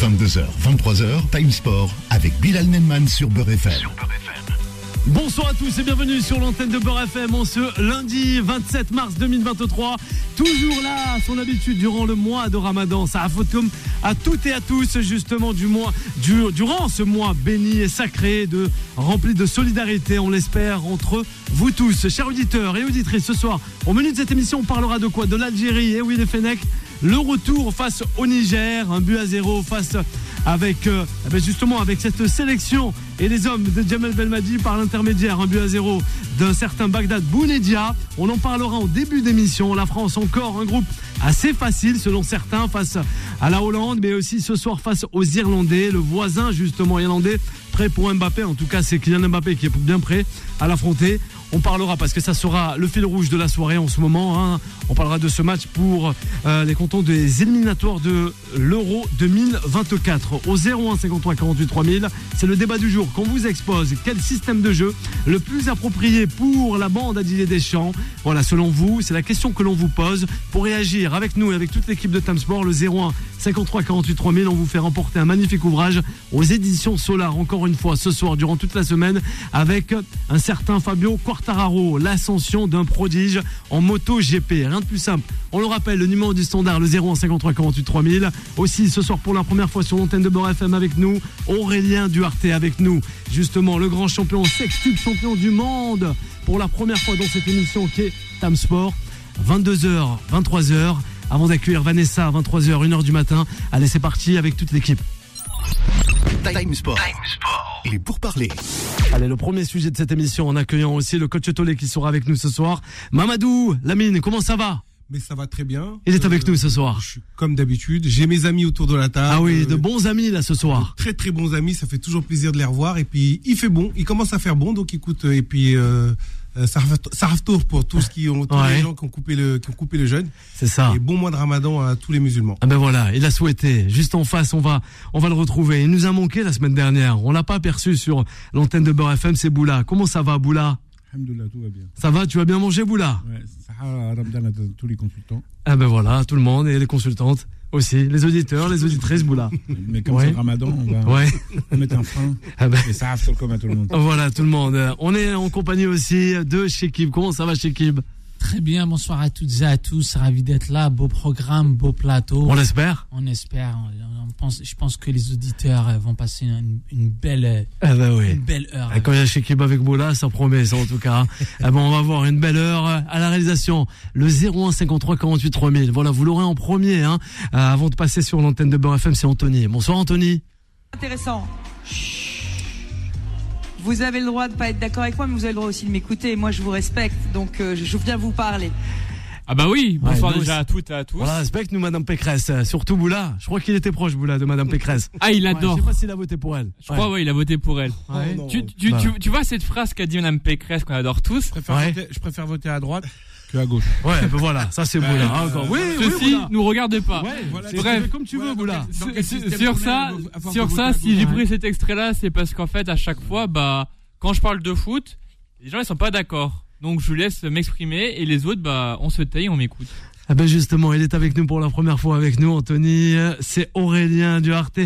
22h, 23h, Time Sport avec Bilal Nenman sur Beurre FM. Bonsoir à tous et bienvenue sur l'antenne de Beurre FM en ce lundi 27 mars 2023. Toujours là, son habitude, durant le mois de Ramadan. Ça a comme à toutes et à tous, justement, du mois, du- durant ce mois béni et sacré, de, rempli de solidarité, on l'espère, entre vous tous. Chers auditeurs et auditrices, ce soir, au menu de cette émission, on parlera de quoi? De l'Algérie, et oui, les Fenech. Le retour face au Niger, un but à zéro face avec euh, eh ben justement avec cette sélection et les hommes de Jamel Belmadi par l'intermédiaire, un but à zéro d'un certain Bagdad Bounedia. On en parlera au début d'émission. La France encore un groupe assez facile selon certains face à la Hollande, mais aussi ce soir face aux Irlandais, le voisin justement irlandais prêt pour Mbappé. En tout cas, c'est Kylian Mbappé qui est bien prêt à l'affronter. On parlera parce que ça sera le fil rouge de la soirée en ce moment. hein. On parlera de ce match pour euh, les cantons des éliminatoires de l'Euro 2024 au 01 53 48 3000. C'est le débat du jour qu'on vous expose. Quel système de jeu le plus approprié pour la bande à Didier Deschamps? Voilà, selon vous, c'est la question que l'on vous pose. Pour réagir avec nous et avec toute l'équipe de Time Sport, le 01 53 48 3000, on vous fait remporter un magnifique ouvrage aux éditions Solar. Encore une fois, ce soir, durant toute la semaine, avec un certain Fabio Quartararo, l'ascension d'un prodige en moto GP. Rien de plus simple. On le rappelle, le numéro du standard, le 01 53 48 3000. Aussi, ce soir, pour la première fois sur l'antenne de Beurre FM avec nous, Aurélien Duarte avec nous. Justement, le grand champion, sextuple champion du monde, pour la première fois dans cette émission qui est Tam Sport. 22h, 23h. Avant d'accueillir Vanessa à 23h, 1h du matin. Allez, c'est parti avec toute l'équipe. Time Sport. Il est pour parler. Allez, le premier sujet de cette émission en accueillant aussi le coach Tolé qui sera avec nous ce soir. Mamadou, Lamine, comment ça va? Mais ça va très bien. Il est avec Euh, nous ce soir. je suis Comme d'habitude, j'ai mes amis autour de la table. Ah oui, de bons amis là ce soir. Très très bons amis, ça fait toujours plaisir de les revoir. Et puis il fait bon, il commence à faire bon, donc écoute. euh, Et puis euh, euh, ça ça tour pour tous qui ont tous Ouais. les gens qui ont coupé le qui ont coupé le jeûne. C'est ça. Et bon mois de Ramadan à tous les musulmans. Ah ben voilà, il a souhaité. Juste en face, on va, on va le retrouver. Il nous a manqué la semaine dernière. On l'a pas aperçu sur l'antenne de Beurre FM. C'est Boula. Comment ça va, Boula? Tout va bien. Ça va Tu as bien mangé, Boula? Ouais, Ramadan tous les consultants. Ah ben voilà, tout le monde et les consultantes aussi, les auditeurs, les auditrices, Boula. Mais comme Ouais. c'est Ramadan, on va Ouais. mettre un frein. Ah ben, Et ça sur le commun à tout le monde. voilà, tout le monde. On est en compagnie aussi de Shekib. Comment ça va, Shekib? Très bien, bonsoir à toutes et à tous. Ravi d'être là. Beau programme, beau plateau. On l'espère. On espère. On- on pense, je pense que les auditeurs euh, vont passer une, une belle, euh, Ah ben oui. une belle heure. Ah, Quand il y a Shekib avec Boula, ça promet ça en tout cas. ah ben, on va avoir une belle heure à la réalisation. Le 01 53 48 3000. Voilà, vous l'aurez en premier. Hein. Euh, avant de passer sur l'antenne de Beurre FM, c'est Anthony. Bonsoir Anthony. Intéressant. Vous avez le droit de pas être d'accord avec moi, mais vous avez le droit aussi de m'écouter. Moi, je vous respecte, donc euh, je viens vous parler. Ah bah oui, bonsoir Ouais, déjà à toutes et à tous. Voilà, respecte nous Madame Pécresse. Euh, Surtout Boula. Je crois qu'il était proche Boula de Madame Pécresse. Ah, il Ouais, adore. je sais pas s'il a voté pour elle. Je crois, ouais, il a voté pour elle. Ouais. Tu, tu, Bah. tu, tu vois cette phrase qu'a dit Madame Pécresse qu'on adore tous Je préfère, Ouais. voter, je préfère voter à droite que à gauche. Ouais, ben voilà, ça c'est Boula. hein, encore. Oui, oui, Ceci Boula. nous regarde pas. Ouais, Voilà, c'est- bref. comme tu veux, Voilà, Boula. dans Sur- ça, sur ça, si j'ai pris cet extrait-là, c'est parce qu'en fait, à chaque fois, bah, quand je parle de foot, les gens ils sont pas d'accord. Donc je vous laisse m'exprimer et les autres, bah, on se tait, on m'écoute. Ah ben justement, il est avec nous pour la première fois avec nous, Anthony. C'est Aurélien Duarte,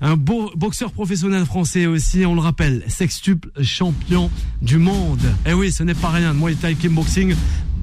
un beau boxeur professionnel français aussi, on le rappelle, sextuple champion du monde. Eh oui, ce n'est pas rien, moi, Thai Kickboxing.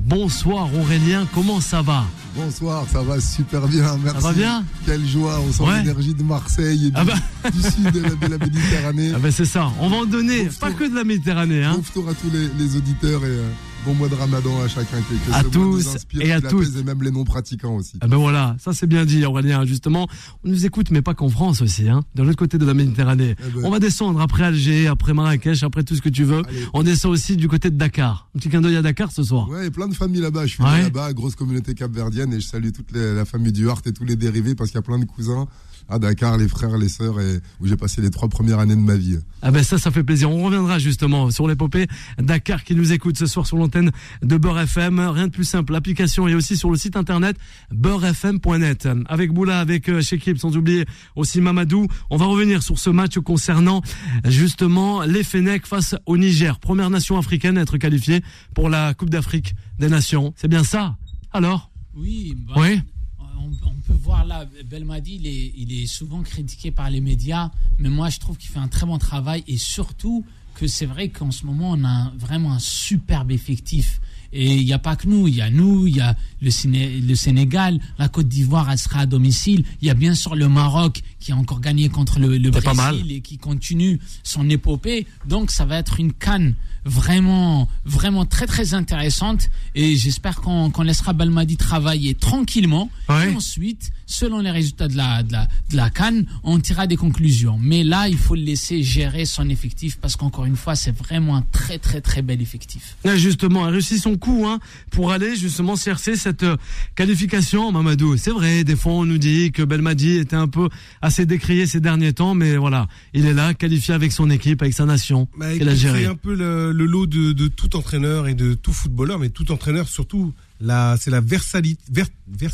Bonsoir Aurélien, comment ça va? Bonsoir, ça va super bien, merci. Ça va bien? Quelle joie, on sent Ouais. l'énergie de Marseille et du, Ah bah, du sud de la, de la Méditerranée. ah ben c'est ça, on va en donner, pas que de la Méditerranée. Hein. Retour à tous les, les auditeurs et euh, bon mois de ramadan à chacun. Que, que À tous inspire, et à apaise Et même les non-pratiquants aussi. Ah ben voilà, ça c'est bien dit Aurélien, justement. On nous écoute, mais pas qu'en France aussi, hein, de l'autre côté de la Méditerranée. Eh ben, On va descendre après Alger, après Marrakech, après tout ce que tu veux. allez. On descend aussi du côté de Dakar. Un petit clin d'œil à Dakar ce soir. Ouais, et plein de familles là-bas. Je suis Ouais. là-bas, grosse communauté capverdienne et je salue toute les- la famille Duhart et tous les dérivés parce qu'il y a plein de cousins à Dakar, les frères, les sœurs et où j'ai passé les trois premières années de ma vie. Ah ben ça, ça fait plaisir. On reviendra justement sur l'épopée Dakar qui nous écoute ce soir sur l'antenne de Beurre FM. Rien de plus simple, l'application est aussi sur le site internet beurrefm.net. Avec Boula, avec euh, Shekib, sans oublier aussi Mamadou. On va revenir sur ce match concernant justement les Fenech face au Niger. Première nation africaine à être qualifiée pour la Coupe d'Afrique des Nations. C'est bien ça Alors? Oui, bah, Oui on peut voir là, Belmadi, il est, il est souvent critiqué par les médias, mais moi je trouve qu'il fait un très bon travail et surtout que c'est vrai qu'en ce moment on a un- vraiment un superbe effectif. Et il n'y a pas que nous, il y a nous, il y a le, Séné- le Sénégal, la Côte d'Ivoire, elle sera à domicile. Il y a bien sûr le Maroc qui a encore gagné contre le, le. Brésil et qui continue son épopée. Donc ça va être une canne vraiment, vraiment très très intéressante. Et j'espère qu'on qu'on laissera Balmadi travailler tranquillement. Ouais. Et ensuite, selon les résultats de la, de, la, de la canne, on tirera des conclusions. Mais là, il faut le laisser gérer son effectif parce qu'encore une fois, c'est vraiment un très très très bel effectif. Ouais, Justement, a réussi son coup hein, pour aller justement chercher cette euh, qualification, Mamadou. C'est vrai, des fois on nous dit que Belmadi était un peu assez décrié ces derniers temps, mais voilà, il est là, qualifié avec son équipe, avec sa nation, Bah, et écoute, l'Algérie. c'est un peu le, le lot de, de tout entraîneur et de tout footballeur, mais tout entraîneur surtout, la, c'est la versali- ver- vers-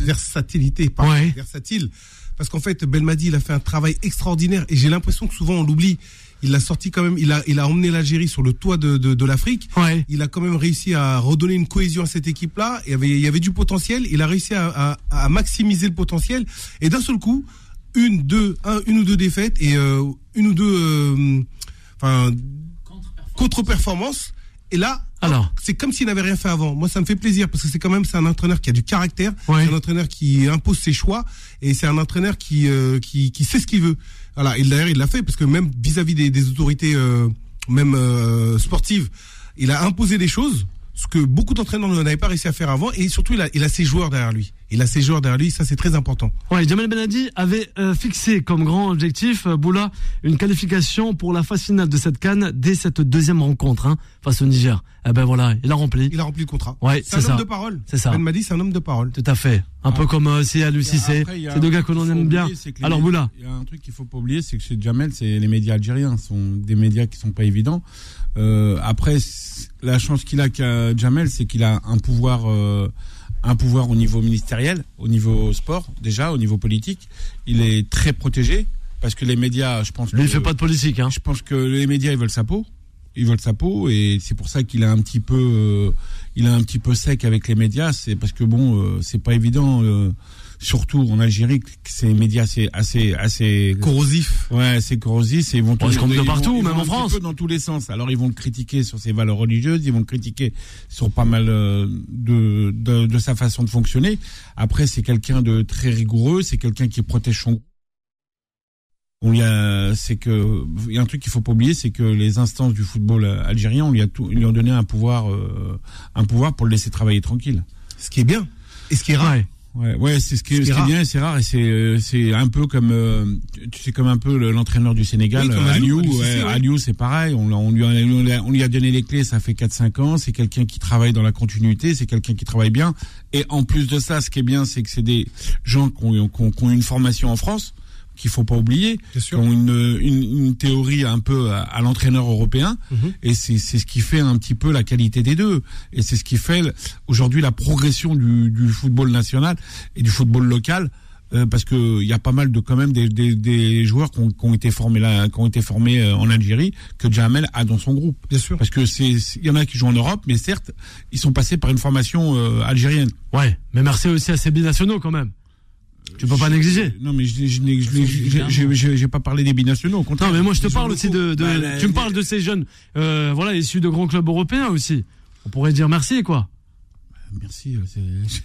versatilité, pardon, Ouais. versatile. Parce qu'en fait, Belmadi, il a fait un travail extraordinaire et j'ai l'impression que souvent on l'oublie. Il a sorti quand même, il a, il a emmené l'Algérie sur le toit de, de, de l'Afrique. Ouais. Il a quand même réussi à redonner une cohésion à cette équipe-là. Il y avait, il y avait du potentiel. Il a réussi à, à, à maximiser le potentiel. Et d'un seul coup, une, deux, un, une ou deux défaites et euh, une ou deux, euh, enfin, contre-performances. Et là, Alors. c'est comme s'il n'avait rien fait avant. Moi, ça me fait plaisir parce que c'est quand même c'est un entraîneur qui a du caractère, Ouais. c'est un entraîneur qui impose ses choix et c'est un entraîneur qui euh, qui, qui sait ce qu'il veut. Voilà. Et d'ailleurs, il l'a fait parce que même vis-à-vis des, des autorités, euh, même euh, sportives, il a imposé des choses ce que beaucoup d'entraîneurs n'avaient pas réussi à faire avant et surtout il a, il a ses joueurs derrière lui. Il a ses joueurs derrière lui, ça c'est très important. Ouais, Jamel Benadi avait euh, fixé comme grand objectif, euh, Boula, une qualification pour la phase finale de cette canne dès cette deuxième rencontre hein, face au Niger. Eh ben voilà, il a rempli. Il a rempli le contrat. Ouais, c'est un c'est homme ça. de parole. C'est ça. Ben Madi, c'est un homme de parole. Tout à fait. Un peu comme euh, Cissé. A C'est deux gars que l'on aime bien. oublier, c'est que les Alors Boula. Il y a un truc qu'il faut pas oublier, c'est que chez Jamel, c'est les médias algériens sont des médias qui sont pas évidents. Euh, après, la chance qu'il a qu'a Jamel, c'est qu'il a un pouvoir, euh, un pouvoir au niveau ministériel, au niveau sport déjà, au niveau politique. Il est très protégé parce que les médias, je pense. Lui, il fait pas de politique. Hein. je pense que les médias ils veulent sa peau, ils veulent sa peau et c'est pour ça qu'il a un petit peu, euh, il a un petit peu sec avec les médias. C'est parce que bon, euh, c'est pas évident, euh, surtout en Algérie, que ces médias c'est assez, assez Corrosif. Ouais, c'est corrosif. et Ils vont Ouais, c'est comme de vont- partout, même vont en France. dans tous les sens. Alors ils vont le critiquer sur ses valeurs religieuses, ils vont le critiquer sur pas mal euh, de, de, de sa façon de fonctionner. Après, c'est quelqu'un de très rigoureux, c'est quelqu'un qui protège son. On lui a, c'est que il y a un truc qu'il faut pas oublier, c'est que les instances du football euh, algérien, on lui a tout, ils lui ont donné un pouvoir, euh, un pouvoir pour le laisser travailler tranquille. Ce qui est bien. Et ce qui est rare. Ouais. Ouais, ouais, c'est ce qui, Ce ce qui est est bien, c'est rare, et c'est, euh, c'est un peu comme, euh, tu sais, comme un peu le- l'entraîneur du Sénégal, Oui, euh, Aliou, ouais, c'est pareil, on, lui a, on lui a- donné les clés, ça fait 4-5 ans, c'est quelqu'un qui travaille dans la continuité, c'est quelqu'un qui travaille bien, et en plus de ça, ce qui est bien, c'est que c'est des gens qui ont, qui ont- qui ont une formation en France, qu'il faut pas oublier, Bien qui sûr. ont une, une, une théorie un peu à, à l'entraîneur européen, Mhm. et c'est c'est ce qui fait un petit peu la qualité des deux. Et c'est ce qui fait aujourd'hui la progression du, du football national et du football local. euh, parce que il y a pas mal de quand même des, des, des joueurs qui ont, qui ont été formés là, qui ont été formés euh, en Algérie que Jamel a dans son groupe. Bien sûr. Parce que c'est c'est- il y en a qui jouent en Europe, mais certes ils sont passés par une formation euh, algérienne. Ouais. Mais merci aussi à ces binationaux quand même. Tu peux pas négliger. Non mais je, n'ai- j'ai pas parlé des binationaux. Au contraire. Non, mais moi je te parle aussi de. de- Bah, la- tu me parles de ces jeunes, euh, voilà, issus de grands clubs européens aussi. On pourrait dire merci, quoi. Merci. euh, c'est-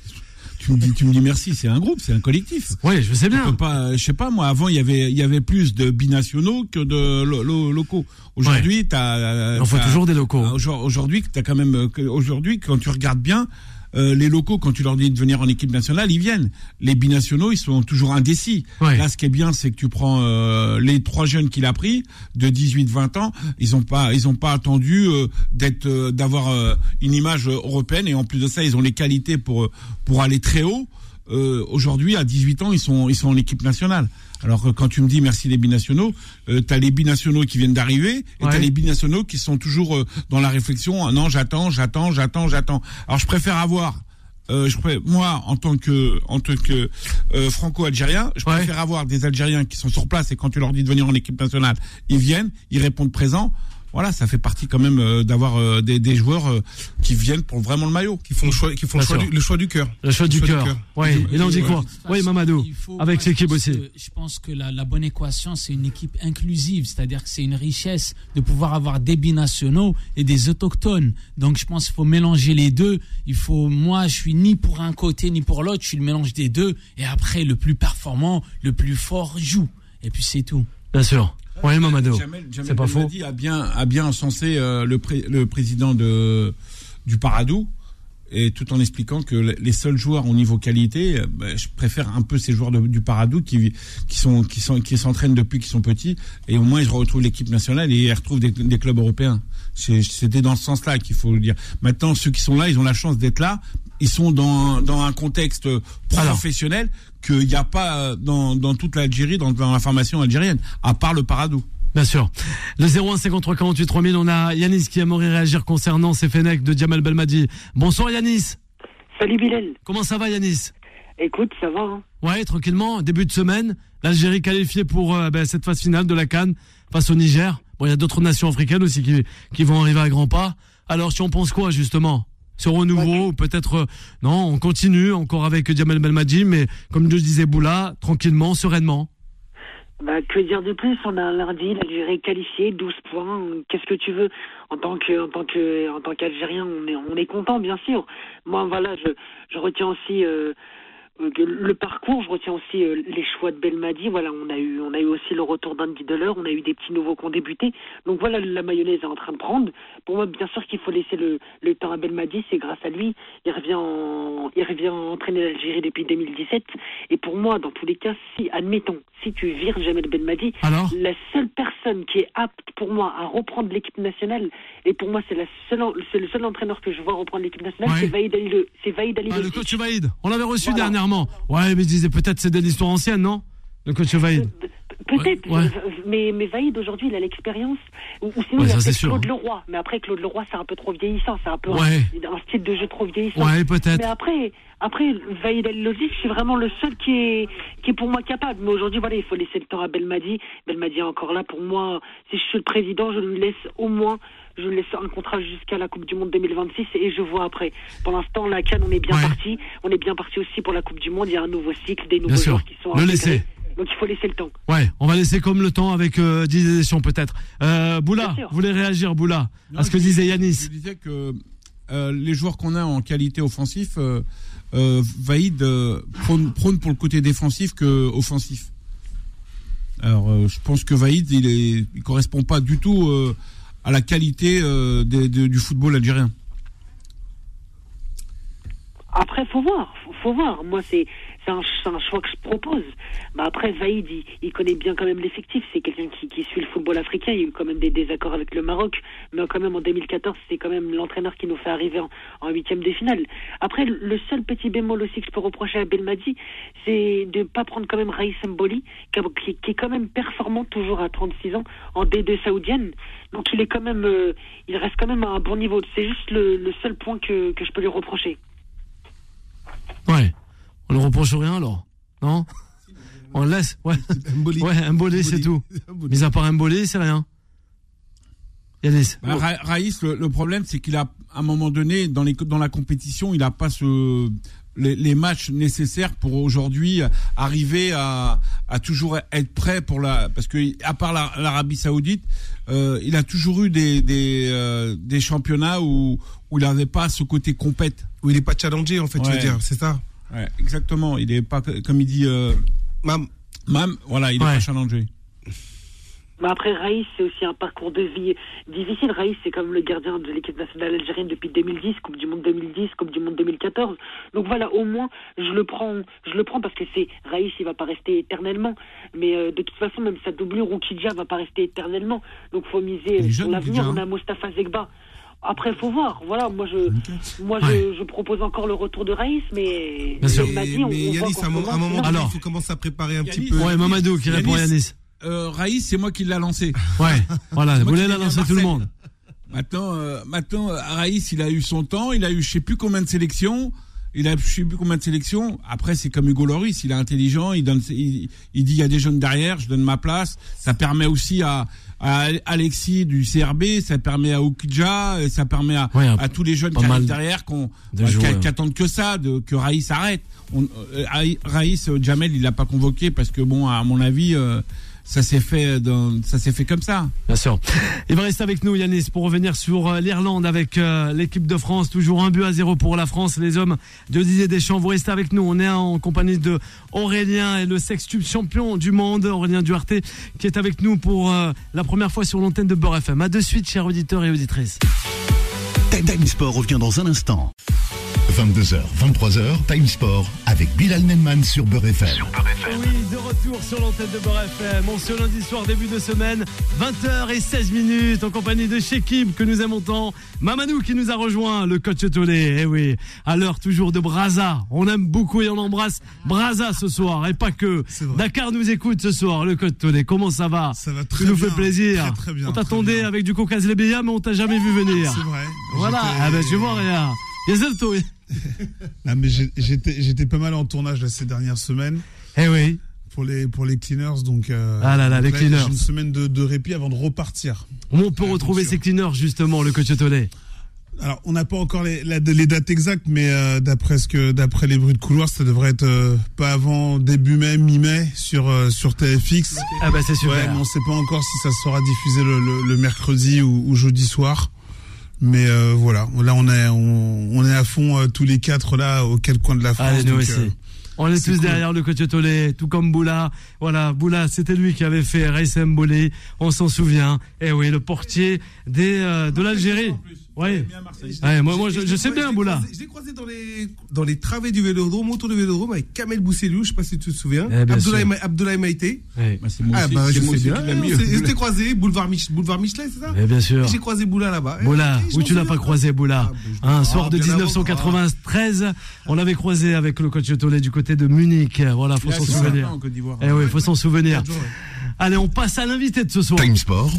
Tu me dis, tu me dis merci. C'est un groupe, c'est un collectif. Oui, je sais On bien. peut pas, je sais pas moi. Avant, il y avait, il y avait plus de binationaux que de lo- lo- locaux. Aujourd'hui, t'as. Il en faut t'as- toujours des locaux. Aujourd- Aujourd'hui, t'as quand même. euh, Aujourd'hui, quand tu regardes bien, euh, les locaux, quand tu leur dis de venir en équipe nationale, ils viennent. Les binationaux, ils sont toujours indécis. Ouais. Là, ce qui est bien, c'est que tu prends euh, les trois jeunes qu'il a pris de 18-20 ans. Ils ont pas, ils ont pas attendu euh, d'être, euh, d'avoir euh, une image européenne. Et en plus de ça, ils ont les qualités pour euh, pour aller très haut. Euh, Aujourd'hui, à 18 ans, ils sont ils sont en équipe nationale. Alors quand tu me dis merci les binationaux, euh, t'as les binationaux qui viennent d'arriver et Ouais. t'as les binationaux qui sont toujours euh, dans la réflexion. Non, j'attends, j'attends, j'attends, j'attends. Alors je préfère avoir, euh, je préfère, moi en tant que en tant que euh, franco-algérien, je Ouais. préfère avoir des Algériens qui sont sur place et quand tu leur dis de venir en équipe nationale, ils viennent, ils répondent présent. Voilà, ça fait partie quand même euh, d'avoir euh, des, des joueurs euh, qui viennent pour vraiment le maillot. Qui font le choix, qui font le Bien choix, du, le choix du cœur. Le choix du cœur. Oui, et là on dit quoi Oui, Mamadou, avec l'équipe pense aussi. que- Je pense que la, la bonne équation, c'est une équipe inclusive, c'est-à-dire que c'est une richesse de pouvoir avoir des binationaux et des autochtones. Donc je pense qu'il faut mélanger les deux. Il faut, moi, je suis ni pour un côté ni pour l'autre, je suis le mélange des deux. Et après, le plus performant, le plus fort joue. Et puis c'est tout. Bien sûr. Oui, Jamel C'est pas faux. A bien, a bien encensé euh, le, pré- le président de, du Paradou, et tout en expliquant que le- les seuls joueurs au niveau qualité, euh, bah, je préfère un peu ces joueurs de- du Paradou qui, qui sont, qui sont, qui s'entraînent depuis qu'ils sont petits, et au moins ils retrouvent l'équipe nationale et ils retrouvent des, des clubs européens. C'était dans ce sens-là qu'il faut le dire. Maintenant, ceux qui sont là, ils ont la chance d'être là. Ils sont dans, dans un contexte professionnel qu'il n'y a pas euh, dans, dans toute l'Algérie, dans, dans la formation algérienne, à part le Paradou. Bien sûr. Le 01 53 48 3000, on a Yanis qui aimerait réagir concernant ces Fenech de Djamal Belmadi. Bonsoir Yanis. Salut Bilal. Comment ça va Yanis? Écoute, ça va. Hein Ouais, tranquillement, début de semaine, l'Algérie qualifiée pour euh, ben, cette phase finale de la Cannes face au Niger. Bon, il y a d'autres nations africaines aussi qui, qui vont arriver à grands pas. Alors, si on pense quoi justement? Ce renouveau, ou peut-être euh, non, on continue encore avec Djamal Belmadi, mais comme je disais Boula, tranquillement, sereinement. bah, que dire de plus? On a un lundi, l'Algérie qualifiée, 12 points. Qu'est-ce que tu veux? En tant que, en tant que, en tant qu'Algérien, on est, on est content, bien sûr. Moi, voilà, je, je retiens aussi euh, le parcours. Je retiens aussi euh, les choix de Belmadi. Voilà, on a eu, on a eu aussi le retour d'Andy Deller. On a eu des petits nouveaux qui ont débuté. Donc voilà, la mayonnaise est en train de prendre. Pour moi, bien sûr qu'il faut laisser le, le temps à Belmadi. C'est grâce à lui. Il revient, en, il revient entraîner l'Algérie depuis 2017. Et pour moi, dans tous les cas, si, admettons, si tu vires Jamel Belmadi, Alors? la seule personne qui est apte pour moi à reprendre l'équipe nationale, et pour moi c'est la seule, c'est le seul entraîneur que je vois reprendre l'équipe nationale, Ouais. c'est Vaïd Ali, c'est Vaïd Ali Ah, le coach Vaïd, on l'avait reçu Voilà. dernièrement. Ouais, mais je disais peut-être c'est de l'histoire ancienne, non? Le coach Vaïd. Peut-être, Ouais, ouais. euh, mais, mais Vaïd aujourd'hui il a l'expérience. Ou, ou sinon Ouais, il a ça, peut-être sûr. Claude Leroy. Mais après Claude Leroy c'est un peu trop vieillissant, c'est un peu Ouais. un, un style de jeu trop vieillissant. Ouais, peut-être. Mais après, après Vaïd El Lozic, c'est vraiment le seul qui est, qui est pour moi capable. Mais aujourd'hui, voilà, il faut laisser le temps à Belmadi. Belmadi est encore là. Pour moi, si je suis le président, je lui laisse au moins, je laisse un contrat jusqu'à la Coupe du Monde 2026 et je vois après. Pour l'instant, la Cannes, on est bien Ouais. parti. On est bien parti aussi pour la Coupe du Monde. Il y a un nouveau cycle, des nouveaux Bien sûr. joueurs qui sont Le intégrés. laisser. Donc il faut laisser le temps. Ouais, on va laisser comme le temps avec euh, Didier peut-être. Euh, Boula, vous voulez réagir Boula Non, à ce que je- disait Je Yanis disais que euh, les joueurs qu'on a en qualité offensif, euh, euh, Vaïd euh, prône, prône pour le côté défensif que offensif. Alors, euh, je pense que Vaïd, il il correspond pas du tout euh, à la qualité euh, des- de- du football algérien. Après, faut voir, faut, faut voir. Moi, c'est c'est un, choix que je propose. Bah après, Vaïd, il, il connaît bien quand même l'effectif. C'est quelqu'un qui, suit le football africain. Il y a eu quand même des désaccords avec le Maroc, mais quand même en 2014, c'est quand même l'entraîneur qui nous fait arriver en, huitième de finale. Après, le- seul petit bémol aussi que je peux reprocher à Belmadi, c'est de pas prendre quand même Raïs Mboli, qui, est quand même performant toujours à 36 ans en D2 saoudienne. Donc il est quand même, euh, il reste quand même à un bon niveau. C'est juste le, le seul point que, que je peux lui reprocher. Ouais. On ne reproche rien alors Non On le laisse Ouais. Mboli. Ouais, un bolé, c'est tout. Mboli. Mis à part un bolé, c'est rien. Yanis. Bah, Ra- Raïs, le, le problème, c'est qu'il a, à un moment donné, dans, les, dans la compétition, il n'a pas ce, les, les matchs nécessaires pour aujourd'hui arriver à, à toujours être prêt pour la. Parce que, à part la- l'Arabie Saoudite, euh, il a toujours eu des, des, euh, des championnats où, où il n'avait pas ce côté compète. Où il est pas challengé, en fait, tu veux Ouais. dire, c'est ça. Ouais, exactement. Il est pas, comme il dit, euh, Mam, Mam, voilà, il est Ouais. pas challengé. Mais après, Raïs, c'est aussi un parcours de vie difficile. Raïs, c'est comme le gardien de l'équipe nationale algérienne depuis 2010, Coupe du Monde 2010, Coupe du Monde 2014. Donc voilà, au moins, je le prends, je le prends parce que c'est Raïs, il va pas rester éternellement. Mais euh, de toute façon, même sa doublure Roukidja va pas rester éternellement. Donc faut miser sur l'avenir. Roukidja, On hein. a Mostafa Zegba. Après, faut voir. Voilà, moi je, moi Ouais. je, je propose encore le retour de Raïs, mais Bien sûr. il m'a dit, mais, on, mais on Yanis, à un moment, donné, il faut commencer à préparer un petit peu. Ouais, Mamadou qui répond à Yanis. Euh, Raïs, c'est moi qui l'a lancé. Ouais, voilà, vous voulez la lancer tout le monde. Maintenant, euh, maintenant, Raïs, il a eu son temps, il a eu je sais plus combien de sélections, il a je sais plus combien de sélections. Après, c'est comme Hugo Loris, il est intelligent, il donne, il, il dit il y a des jeunes derrière, je donne ma place. Ça permet aussi à, à Alexis du CRB, ça permet à Oukja, et ça permet à, Ouais, à tous les jeunes qui arrivent derrière, qu'on, de attendent que ça, de, que Raïs arrête. On, euh, Raï- Raïs, euh, Jamel, il l'a pas convoqué parce que bon, à mon avis, euh, ça s'est fait, dans, ça s'est fait comme ça. Bien sûr. Il va rester avec nous, Yanis, pour revenir sur euh, l'Irlande avec euh, l'équipe de France. Toujours un but à zéro pour la France. Les hommes de Didier Deschamps, vous restez avec nous. On est en compagnie de Aurélien et le sextuple champion du monde, Aurélien Duarte, qui est avec nous pour euh, la première fois sur l'antenne de Beurre FM. À de suite, chers auditeurs et auditrices. Time Sport revient dans un instant. 22h, 23h, Time Sport avec Bilal Nenman sur Beurre FM. Oui, de retour sur l'antenne de Beurre FM. On ce lundi soir, début de semaine, 20h et 16 minutes, en compagnie de Shekib, que nous aimons tant. Mamadou qui nous a rejoint, le coach Tolé. Eh oui, à l'heure toujours de Braza. On aime beaucoup et on embrasse Braza ce soir, et pas que. Dakar nous écoute ce soir, le coach Tolé. Comment ça va? Ça va Tu très nous bien. fais plaisir. Très, très bien, on t'attendait avec du caucase Lebeya, mais on t'a jamais vu venir. C'est vrai. Voilà, ah ben je vois rien. Yazel Ah, mais j'étais pas mal en tournage là, ces dernières semaines Eh oui. pour les pour les cleaners donc. euh, Ah là là, les cleaners. J'ai une semaine de, de répit avant de repartir. On peut Ah, retrouver ces cleaners, justement, le coach Tolé. Alors on n'a pas encore les, dates exactes, mais euh, d'après ce que d'après les bruits de couloir, ça devrait être euh, pas avant début mai, mi-mai sur euh, sur TFX. Ah bah c'est super. Ouais, mais on sait pas encore si ça sera diffusé le, le- le mercredi ou, ou jeudi soir. Mais euh, voilà, là on est on, on est à fond euh, tous les quatre là aux quatre coins de la France. Allez, nous donc, aussi. euh, On est c'est tous cool. derrière le coach Tolé, tout comme Boula. Voilà, Boula, c'était lui qui avait fait Raïs Mbolé, on s'en souvient. Eh oui, le portier des, euh, de l'Algérie. Oui. Ouais, moi, moi, je, je sais bien, Boula. Je l'ai croisé dans les, dans les travées du vélodrome, autour du vélodrome, avec Kamel Bousselou, je sais pas si tu te souviens. Eh, Abdoulaye, sûr. Ma- Abdoulaye Maïté. Oui. Bah, c'est moi Ah, aussi, bah, je moi sais bien. croisé, boulevard, Mich boulevard Michelet, c'est ça? Mais bien sûr. J'ai croisé Boula là-bas. Boula, Eh, je où tu l'as pas croisé, Boula Ah, bah, Un Ah, soir de bien avant, 1993, on l'avait croisé avec le coach Tolé du côté de Munich. Voilà, faut Il a s'en souvenir. maintenant en Côte d'Ivoire. Eh oui, faut s'en souvenir. Ouais. Allez, on passe à l'invité de ce soir. Time Sport.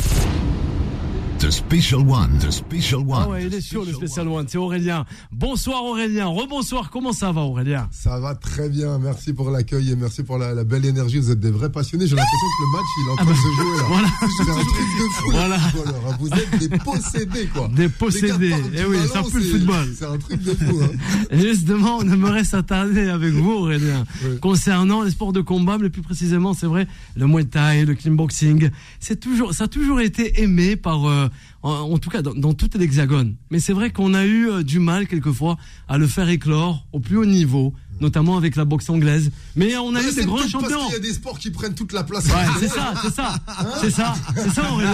The Special One. The Special One. Ah ouais, il est sûr, le spécial one, c'est Aurélien. Bonsoir Aurélien, rebonsoir, comment ça va Aurélien Ça va très bien, merci pour l'accueil et merci pour la, la belle énergie. Vous êtes des vrais passionnés. J'ai l'impression que le match il est en train de se jouer là. Voilà. C'est un truc de fou. Voilà. hein. Vous êtes des possédés quoi. Des possédés. Du Eh oui, ça pue le c'est- football. C'est un truc de fou. Hein. Et Justement, on aimerait s'attarder avec vous, Aurélien, Oui. concernant les sports de combat, mais plus précisément, c'est vrai, le Muay Thai, le clean boxing. C'est toujours, ça a toujours été aimé par, euh, en, en tout cas, dans, dans tout l'Hexagone. Mais c'est vrai qu'on a eu euh, du mal quelquefois à le faire éclore au plus haut niveau, notamment avec la boxe anglaise. Mais on a Ouais, eu des grands champions. Parce qu'il y a des sports qui prennent toute la place. Ouais, c'est ça, c'est ça, c'est ça, c'est ça, Aurélien.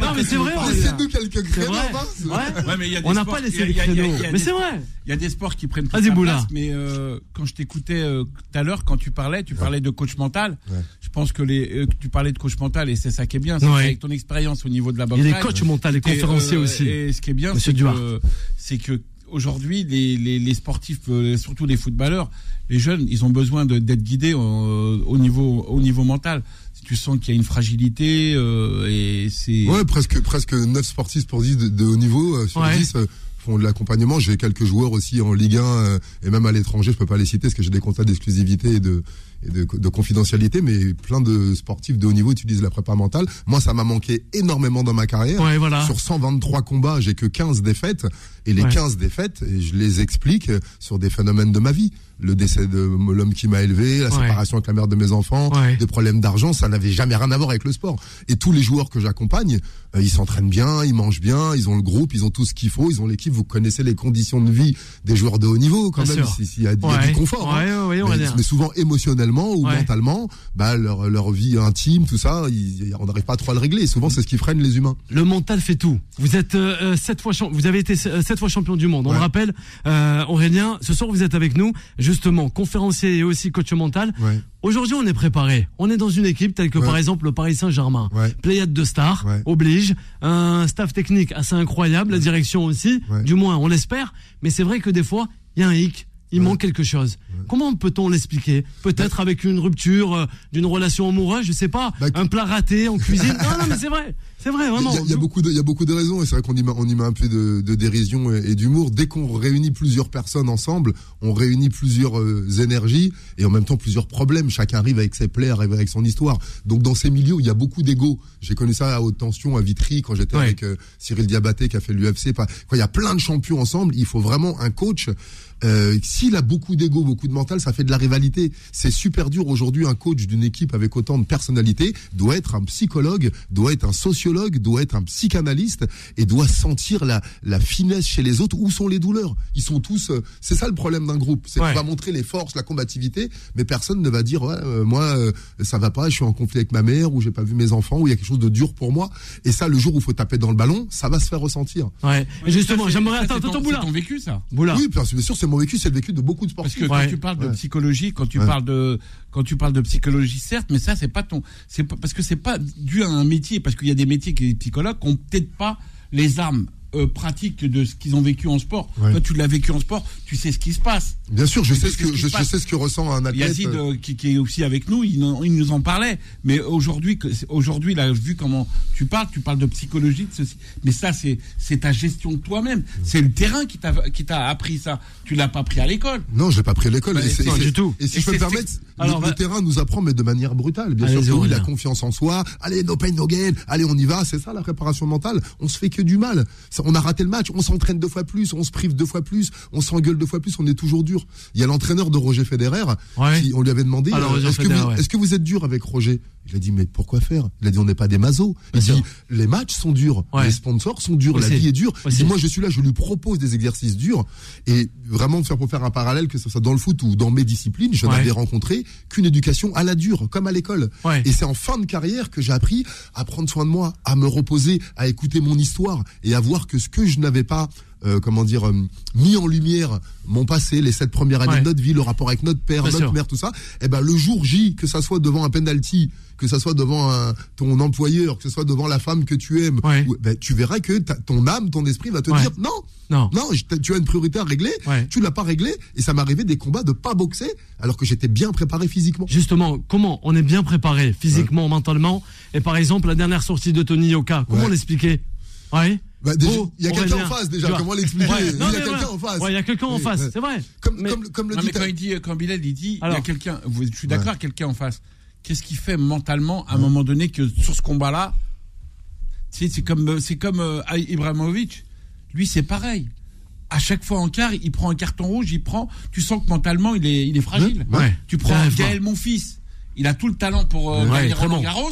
Non, mais c'est vrai, Aurélien. Laissez-nous quelques créneaux. vrai. hein. Ouais. Ouais, mais il y a des On n'a pas laissé il les il il créneaux. il Mais c'est vrai. Il y a des sports qui prennent toute Vas-y, la Boula. place, mais euh, quand je t'écoutais euh, tout à l'heure, quand tu parlais, tu parlais de coach mental. Ouais. Je pense que les, euh, tu parlais de coach mental et c'est ça qui est bien. c'est Ouais. Avec ton expérience au niveau de la boxe. Il est coach mental et conférencier aussi. Et ce qui est bien, c'est que aujourd'hui, les, les, les sportifs, euh, surtout les footballeurs, les jeunes, ils ont besoin d'être guidés au, au niveau au niveau mental. Si tu sens qu'il y a une fragilité euh, et c'est Ouais, presque, presque 9 sportifs pour 10 de, de haut niveau euh, sur Ouais. 10 euh, font de l'accompagnement. J'ai quelques joueurs aussi en Ligue 1 euh, et même à l'étranger, je peux pas les citer parce que j'ai des contrats d'exclusivité et de et de, de confidentialité, mais plein de sportifs de haut niveau utilisent la prépa mentale. Moi, ça m'a manqué énormément dans ma carrière. Ouais, voilà. Sur 123 combats, j'ai que 15 défaites. Et les Ouais. 15 défaites, et je les explique sur des phénomènes de ma vie. Le décès de l'homme qui m'a élevé, la Ouais. séparation avec la mère de mes enfants, Ouais. des problèmes d'argent, ça n'avait jamais rien à voir avec le sport. Et tous les joueurs que j'accompagne, euh, ils s'entraînent bien, ils mangent bien, ils ont le groupe, ils ont tout ce qu'il faut, ils ont l'équipe. Vous connaissez les conditions de vie des joueurs de haut niveau quand Bien même. y a, il y a du confort. hein. Mais, souvent émotionnellement ou Ouais. mentalement, bah, leur, leur vie intime, tout ça, ils- on n'arrive pas trop à le régler. Et souvent, c'est ce qui freine les humains. Le mental fait tout. Vous êtes euh, euh, sept fois vous avez été sept fois champion du monde. On Ouais. le rappelle, euh, Aurélien. Ce soir, vous êtes avec nous, justement, conférencier et aussi coach mental. Ouais. Aujourd'hui, on est préparé. On est dans une équipe telle que Ouais. par exemple le Paris Saint-Germain. Ouais. Pléiade de stars oblige, un staff technique assez incroyable, la direction aussi. Du moins, on l'espère. Mais c'est vrai que des fois, il y a un hic. Il manque quelque chose. Comment peut-on l'expliquer Peut-être avec une rupture euh, d'une relation amoureuse, je sais pas, Bah, un plat raté en cuisine. non, non, mais c'est vrai, c'est vrai, vraiment. Il y a- il y, a beaucoup de, il y a beaucoup de raisons et c'est vrai qu'on y met, on y met un peu de, de dérision et, et d'humour. Dès qu'on réunit plusieurs personnes ensemble, on réunit plusieurs euh, énergies et en même temps plusieurs problèmes. Chacun arrive avec ses plaies, arrive avec son histoire. Donc dans ces milieux, il y a beaucoup d'ego. J'ai connu ça à haute tension à Vitry quand j'étais Ouais. avec euh, Cyril Diabaté qui a fait l'UFC. Quand il y a plein de champions ensemble, il faut vraiment un coach. Euh, S'il a beaucoup d'ego, beaucoup de mental, ça fait de la rivalité. C'est super dur aujourd'hui. Un coach d'une équipe avec autant de personnalité doit être un psychologue, doit être un sociologue, doit être un psychanalyste et doit sentir la, la finesse chez les autres. Où sont les douleurs? Ils sont tous. euh, c'est ça le problème d'un groupe. C'est Ouais. qu'on va montrer les forces, la combativité, mais personne ne va dire ouais, euh, moi euh, ça va pas, je suis en conflit avec ma mère ou j'ai pas vu mes enfants ou il y a quelque chose de dur pour moi. Et ça, le jour où il faut taper dans le ballon, ça va se faire ressentir. Ouais. Et justement, j'aimerais. Attends, attends, ton- Boula. Vécu, ça. Boula. Oui, bien sûr, bien sûr, c'est mon vécu, c'est le vécu de beaucoup de Parce sportifs. que Ouais. quand tu parles de Ouais. psychologie, quand tu Ouais. parles de quand tu parles de psychologie, certes, mais ça c'est pas ton, c'est pas parce que c'est pas dû à un métier, parce qu'il y a des métiers qui des psychologues qui ont peut-être pas les armes euh, pratiques de ce qu'ils ont vécu en sport. Ouais. Toi, tu l'as vécu en sport, tu sais ce qui se passe. Bien sûr, je sais ce que je, je sais ce que ressent un athlète. Yazid, euh, qui, qui est aussi avec nous, il, nous en parlait. Mais aujourd'hui, aujourd'hui, là, vu comment tu parles, tu parles de psychologie, de ceci. Mais ça, c'est, c'est ta gestion de toi-même. C'est le terrain qui t'a, qui t'a appris ça. Tu l'as pas pris à l'école. Non, j'ai pas pris à l'école. Bah, Et non, du tout. Et si Et je peux me permettre, le, Alors, le va- terrain nous apprend, mais de manière brutale. Bien sûr, oui, la confiance en soi. Allez, no pain, no gain. Allez, on y va. C'est ça la préparation mentale. On se fait que du mal. Ça, on a raté le match. On s'entraîne deux fois plus. On se prive deux fois plus. On s'engueule deux fois plus. On est toujours dur. Il y a l'entraîneur de Roger Federer. Ouais. Qui, on lui avait demandé euh, est-ce que, ouais. que vous êtes dur avec Roger? Il a dit mais pourquoi faire? Il a dit on n'est pas des mazos. Il Bien dit sûr. les matchs sont durs. Ouais. Les sponsors sont durs. La vie est dure. Il dit, moi je suis là. Je lui propose des exercices durs et vraiment faire pour faire un parallèle que ce soit dans le foot ou dans mes disciplines, je n'avais rencontré qu'une éducation à la dure, comme à l'école. Et c'est en fin de carrière que j'ai appris à prendre soin de moi, à me reposer, à écouter mon histoire et à voir que ce que je n'avais pas, euh, comment dire, euh, mis en lumière, mon passé, les sept premières années Ouais. de notre vie, le rapport avec notre père, Bien notre sûr. mère, tout ça, eh ben le jour J, que ça soit devant un penalty, que ça soit devant un- ton employeur, que ce soit devant la femme que tu aimes, Ouais. ou- ben, tu verras que ton âme, ton esprit va te Ouais. dire non, Non. non, je- tu as une priorité à régler, tu l'as pas réglé, et ça m'arrivait des combats de pas boxer alors que j'étais bien préparé physiquement. Justement, comment on est bien préparé physiquement, mentalement? Et par exemple, la dernière sortie de Tony Yoka, comment l'expliquer? Ouais. Bah, déjà, il y a quelqu'un en face déjà, comment l'expliquer Ouais, Il y a quelqu'un en face. Ouais, il y a quelqu'un en face, c'est vrai. Comme, Mais- comme, comme le Non, dit mais quand il dit, quand Bilal il dit, il y a quelqu'un, je suis d'accord, quelqu'un en face. Qu'est-ce qu'il fait mentalement à un moment donné que sur ce combat-là, tu sais, c'est comme, c'est comme euh, Ibrahimovic. Lui, c'est pareil. À chaque fois en quart, il prend un carton rouge, il prend. Tu sens que mentalement, il est, il est fragile. Tu prends Gaël, mon fils. Il a tout le talent pour euh, Roland. Garros.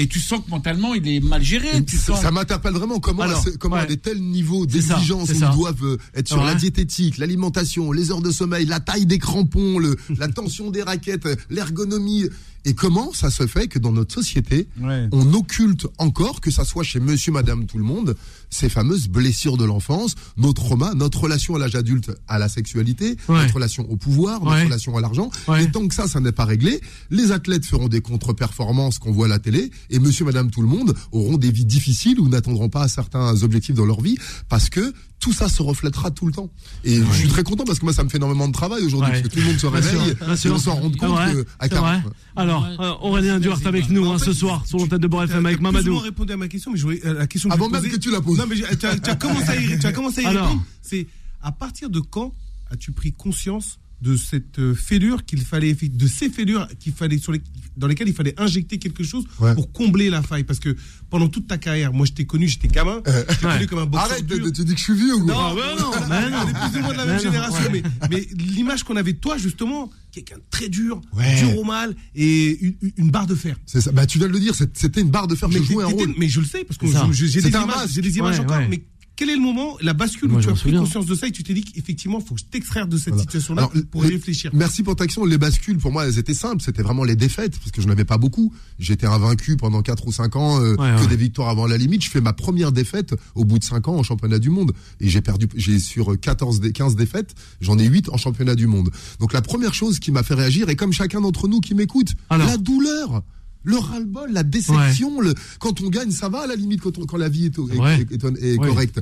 Et tu sens que mentalement, il est mal géré. Tu ça sens. ça m'interpelle vraiment comment, Alors, comment ouais. à des tels niveaux d'exigence c'est où ça. ils doivent euh, être sur Ouais. la diététique, l'alimentation, les heures de sommeil, la taille des crampons, le, la tension des raquettes, l'ergonomie. Et comment ça se fait que dans notre société, Ouais. on occulte encore, que ça soit chez monsieur, madame, tout le monde, ces fameuses blessures de l'enfance, nos traumas, notre relation à l'âge adulte, à la sexualité, Ouais. notre relation au pouvoir, notre relation à l'argent. Et tant que ça, ça n'est pas réglé, les athlètes feront des contre-performances qu'on voit à la télé, et monsieur, madame, tout le monde auront des vies difficiles ou n'attendront pas à certains objectifs dans leur vie, parce que tout ça se reflètera tout le temps. Et je suis très content parce que moi, ça me fait énormément de travail aujourd'hui, Ouais. parce que tout le monde se réveille, et on s'en rend compte vrai, que à c'est 40 vrai. Alors, euh, Aurélien Duarte avec nous En hein, fait, ce soir sur l'antenne de Beurre FM avec Mamadou. répondu à ma question, mais je voulais, euh, la question que Avant même que tu la poses. Non, mais tu as, tu as commencé à y, tu as commencé à y Alors. répondre. C'est à partir de quand as-tu pris conscience de cette euh, fêlure qu'il fallait, de ces fêlures qu'il fallait, sur les, dans lesquelles il fallait injecter quelque chose Ouais. pour combler la faille Parce que pendant toute ta carrière, moi je t'ai connu, j'étais gamin, je t'ai Ouais. connu comme un boxeur. Arrête, dur. tu dis que je suis vieux ou quoi Non, Ah ouais, non, on mais non. est plus ou moins de la Mais même non, génération, ouais. mais, mais l'image qu'on avait de toi, justement, quelqu'un de très dur, Ouais. dur au mal, et une, une barre de fer. C'est ça. Bah, tu de le dire, c'était une barre de fer, je Mais, jouais un rôle. mais je le sais, parce que je- j'ai des images, des images Ouais, encore. ouais. Mais quel est le moment, la bascule Moi, où tu as pris souviens. conscience de ça et tu t'es dit qu'effectivement, il faut t'extraire de cette Voilà. situation-là pour y réfléchir Merci pour ta question. Les bascules, pour moi, elles étaient simples. C'était vraiment les défaites, parce que je n'avais pas beaucoup. J'étais invaincu pendant 4 ou 5 ans, euh, Ouais, que ouais. des victoires avant la limite. Je fais ma première défaite au bout de 5 ans en championnat du monde. Et j'ai perdu, j'ai sur 14, dé- 15 défaites, j'en ai 8 en championnat du monde. Donc la première chose qui m'a fait réagir, et comme chacun d'entre nous qui m'écoute, la douleur. Le ras-le-bol, la déception, le, quand on gagne, ça va à la limite quand, on- quand la vie est, au- est- Ouais. est- est- est Ouais. correcte.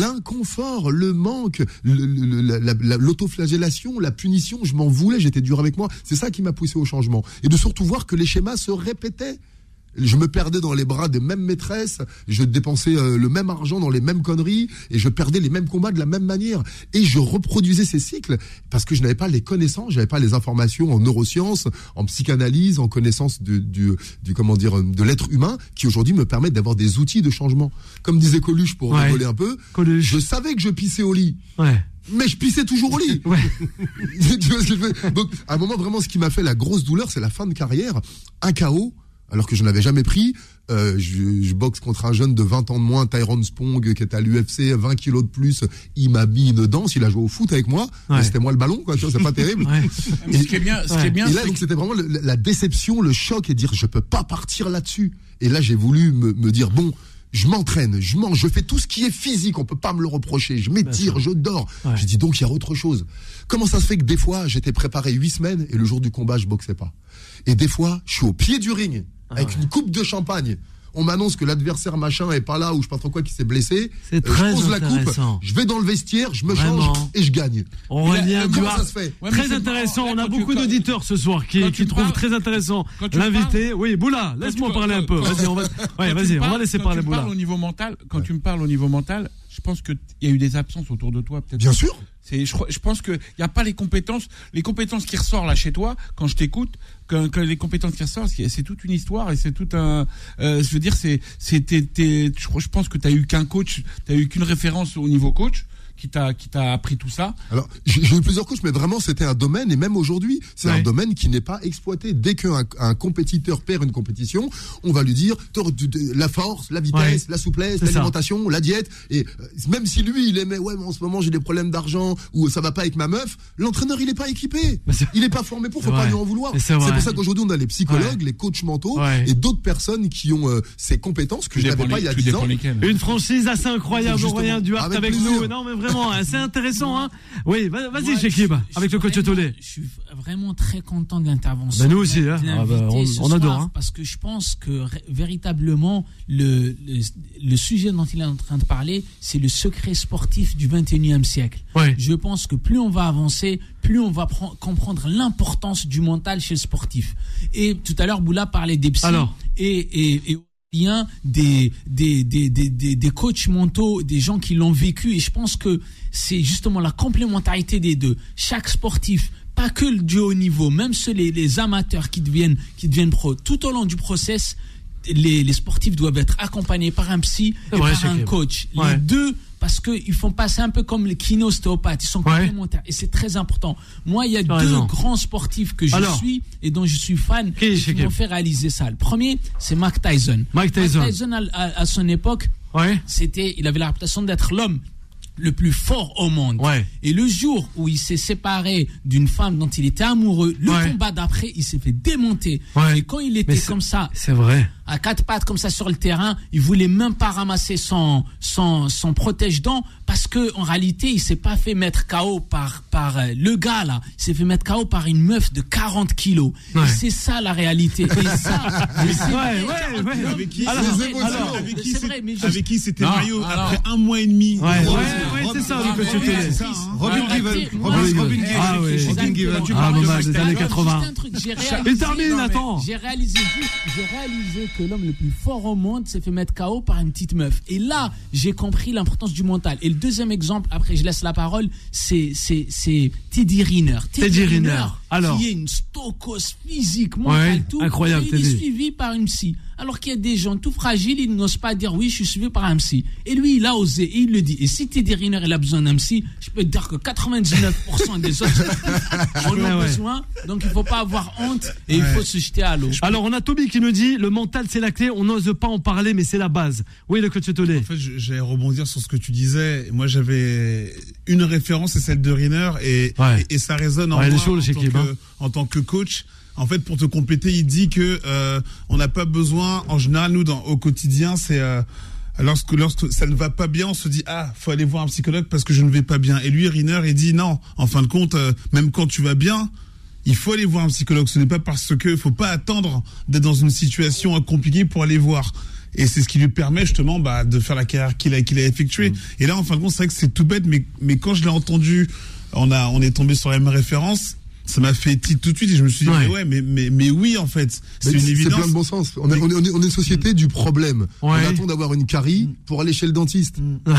L'inconfort, le manque, la- la- l'autoflagellation, la punition, je m'en voulais, j'étais dur avec moi. C'est ça qui m'a poussé au changement. Et de surtout voir que les schémas se répétaient. Je me perdais dans les bras des mêmes maîtresses, je dépensais euh, le même argent dans les mêmes conneries et je perdais les mêmes combats de la même manière. Et je reproduisais ces cycles parce que je n'avais pas les connaissances, j'avais pas les informations en neurosciences, en psychanalyse, en connaissance du, du, du comment dire de l'être humain qui aujourd'hui me permettent d'avoir des outils de changement. Comme disait Coluche pour Ouais. rigoler un peu, Coluche. je savais que je pissais au lit. Ouais. Mais je pissais toujours au lit. Ouais. tu vois ce que je veux dire? Donc, à un moment, vraiment, ce qui m'a fait la grosse douleur, c'est la fin de carrière. Un KO, alors que je n'avais jamais pris. Euh, je, je boxe contre un jeune de 20 ans de moins, Tyrone Spong, qui est à l'UFC, 20 kilos de plus. Il m'a mis une danse, il a joué au foot avec moi. Ouais. Mais C'était moi le ballon, quoi. Tu vois, c'est pas terrible. Ouais. Ce qui est bien, ce qui est bien, Et là, c'est donc, c'était vraiment le- la déception, le choc et dire, je peux pas partir là-dessus. Et là, j'ai voulu me, me dire, bon, je m'entraîne, je mange, je fais tout ce qui est physique, on peut pas me le reprocher. Je m'étire, je dors. Ouais. J'ai dit, donc, il y a autre chose. Comment ça se fait que des fois, j'étais préparé huit semaines et le jour du combat, je boxais pas? Et des fois, je suis au pied du ring, Ah avec une coupe de champagne. On m'annonce que l'adversaire machin est pas là ou je sais pas trop quoi qui s'est blessé. C'est Euh, très je pose la coupe, intéressant. je vais dans le vestiaire, je me Vraiment. change et je gagne. Aurélien Comment Duhart. ça se fait Ouais, mais Très intéressant. marrant, On là, a beaucoup d'auditeurs ce soir qui, trouvent parles- très intéressant l'invité. Oui, Boula, laisse-moi parler un peu. Vas-y, on va. Ouais, vas-y, on va laisser quand parler Boula. au niveau mental, quand tu me parles au niveau mental, je pense que il y a eu des absences autour de toi, peut-être. Bien sûr. Je, pense que il y a pas les compétences, les compétences qui ressortent là chez toi quand je t'écoute, que, que les compétences qui ressortent, c'est c'est toute une histoire et c'est tout un. euh, je veux dire, c'est, je, pense que t'as eu qu'un coach, t'as eu qu'une référence au niveau coach qui t'a, qui t'a appris tout ça. Alors, j'ai eu plusieurs coachs, mais vraiment, c'était un domaine, et même aujourd'hui, c'est Ouais. un domaine qui n'est pas exploité. Dès qu'un un compétiteur perd une compétition, on va lui dire la force, la vitesse, Ouais. la souplesse, l'alimentation, la diète. Et euh, même si lui, il aimait, ouais, mais en ce moment, j'ai des problèmes d'argent, ou ça va pas avec ma meuf, l'entraîneur, il est pas équipé. Il est pas formé pour, faut C'est pas lui en vouloir. C'est pour ça qu'aujourd'hui, on a les psychologues, Ouais. les coachs mentaux, Ouais. et d'autres personnes qui ont euh, ces compétences que je n'avais pas il y a tout 10 ans. Une franchise assez incroyable, Justement, Aurélien Duhart avec, avec nous. Non, mais vraiment, hein, c'est intéressant. Hein. Oui, va- vas-y, Chekib, je- avec le coach vraiment- Tolé. Je suis vraiment très content de l'intervention. Ben, nous aussi, hein. Ah bah, l'invité on- on adore, hein. Parce que je pense que véritablement, le, le, le sujet dont il est en train de parler, c'est le secret sportif du 21e siècle. Ouais. Je pense que plus on va avancer, plus on va pren- comprendre l'importance du mental chez le sportif. Et tout à l'heure, Boula parlait des psys Alors. et, et, et Aurélien, des, des, des, des, des, des coachs mentaux, des gens qui l'ont vécu. Et je pense que c'est justement la complémentarité des deux. Chaque sportif, pas que le du haut niveau, même ceux les, les amateurs qui deviennent, qui deviennent pro, tout au long du process, les, les sportifs doivent être accompagnés par un psy et par un coach. Ouais. Les deux, parce qu'ils font passer un peu comme les kinostéopathes, ils sont Ouais. complémentaires. Et c'est très important. Moi, il y a deux raison. grands sportifs que je Alors. suis et dont je suis fan Qui, qui m'ont fait réaliser ça. Le premier, c'est Mike Tyson. Mike Tyson. à, à- à son époque, Ouais. c'était, il avait la réputation d'être l'homme le plus fort au monde. Ouais. Et le jour où il s'est séparé d'une femme dont il était amoureux, le Ouais. combat d'après, il s'est fait démonter. Ouais. Et quand il était comme ça, C'est vrai. à quatre pattes comme ça sur le terrain, il voulait même pas ramasser son son son protège-dents parce que en réalité, il s'est pas fait mettre KO par par euh, le gars là, il s'est fait mettre KO par une meuf de 40 kilos. Et c'est ça la réalité. Et ça, c'est. Avec qui c'était Mario après un mois et demi Ouais, c'est ça, le coach Robin- Given. Robin, Given. Ah Mike des années 80. Juste un truc, j'ai réalisé, Il termine, attends. J'ai réalisé juste, j'ai réalisé que l'homme le plus fort au monde s'est fait mettre KO par une petite meuf. Et là, j'ai compris l'importance du mental. Et le deuxième exemple, après je laisse la parole, c'est Teddy Riner. Teddy Riner. Alors. qui est une stokos physique, mentale, Ouais, tout. incroyable, et il est suivi par une psy. Alors qu'il y a des gens tout fragiles, ils n'osent pas dire oui, je suis suivi par un psy. Et lui, il a osé et il le dit. Et si Teddy Riner, il a besoin d'un psy, je peux te dire que 99% des autres en ont Ouais, ouais. besoin. Donc il faut pas avoir honte et il faut se jeter à l'eau. Alors, on a Toby qui nous dit le mental, c'est la clé. On n'ose pas en parler, mais c'est la base. Oui, le coach Tolé. En fait, je- j'allais rebondir sur ce que tu disais. Moi, j'avais une référence, c'est celle de Riner, et, Ouais. et, et ça résonne en Ouais, il est moi chaud, le en, tant Shekib, que, hein. en tant que coach. En fait, pour te compléter, il dit que euh, on n'a pas besoin. En général, nous, dans, au quotidien, c'est euh, lorsque lorsque ça ne va pas bien, on se dit ah, faut aller voir un psychologue parce que je ne vais pas bien. Et lui, Riner, il dit non. En fin de compte, euh, même quand tu vas bien, il faut aller voir un psychologue. Ce n'est pas parce que faut pas attendre d'être dans une situation compliquée pour aller voir. Et c'est ce qui lui permet justement bah, de faire la carrière qu'il a, qu'il a effectuée. Et là, en fin de compte, c'est vrai que c'est tout bête, mais, mais quand je l'ai entendu, on, a, on est tombé sur la même référence. Ça m'a fait tilt tout de suite et je me suis dit, Ouais. mais ouais, mais, mais, mais oui, en fait. C'est une C'est évidence. plein de bon sens. On est, on est, on est- on est une société du problème. On attend d'avoir une carie pour aller chez le dentiste. Et,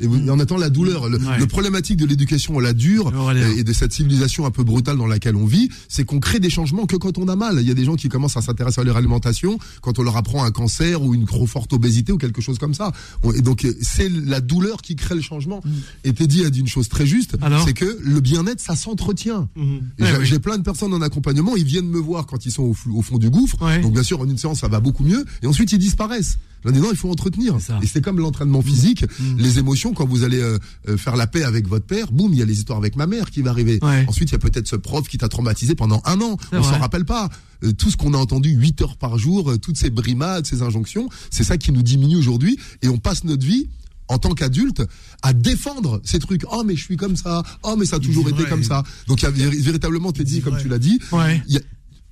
et on attend la douleur. Le, Ouais. le problématique de l'éducation à la dure Aurélien. et, et de cette civilisation un peu brutale dans laquelle on vit, c'est qu'on crée des changements que quand on a mal. Il y a des gens qui commencent à s'intéresser à leur alimentation quand on leur apprend un cancer ou une trop forte obésité ou quelque chose comme ça. Et donc c'est la douleur qui crée le changement. Et Teddy a dit une chose très juste, Mm. C'est que le bien-être, ça s'entretient. Et Ouais, j'ai- oui. Plein de personnes en accompagnement, ils viennent me voir quand ils sont au, fond du gouffre. Ouais. Donc bien sûr, en une séance, ça va beaucoup mieux. Et ensuite, ils disparaissent. Là, non, il faut entretenir. Et c'est comme l'entraînement physique, les émotions, quand vous allez euh, euh, faire la paix avec votre père, boum, il y a les histoires avec ma mère qui va arriver. Ouais. Ensuite, il y a peut-être ce prof qui t'a traumatisé pendant un an. On s'en rappelle pas. Euh, tout ce qu'on a entendu 8 heures par jour, euh, toutes ces brimades, ces injonctions, c'est ça qui nous diminue aujourd'hui. Et on passe notre vie en tant qu'adulte, à défendre ces trucs. Oh, mais je suis comme ça. Oh, mais ça a toujours été vrai. comme ça. Donc, il y a véri- véritablement, t'es dit, comme tu l'as dit, Ouais. il y a-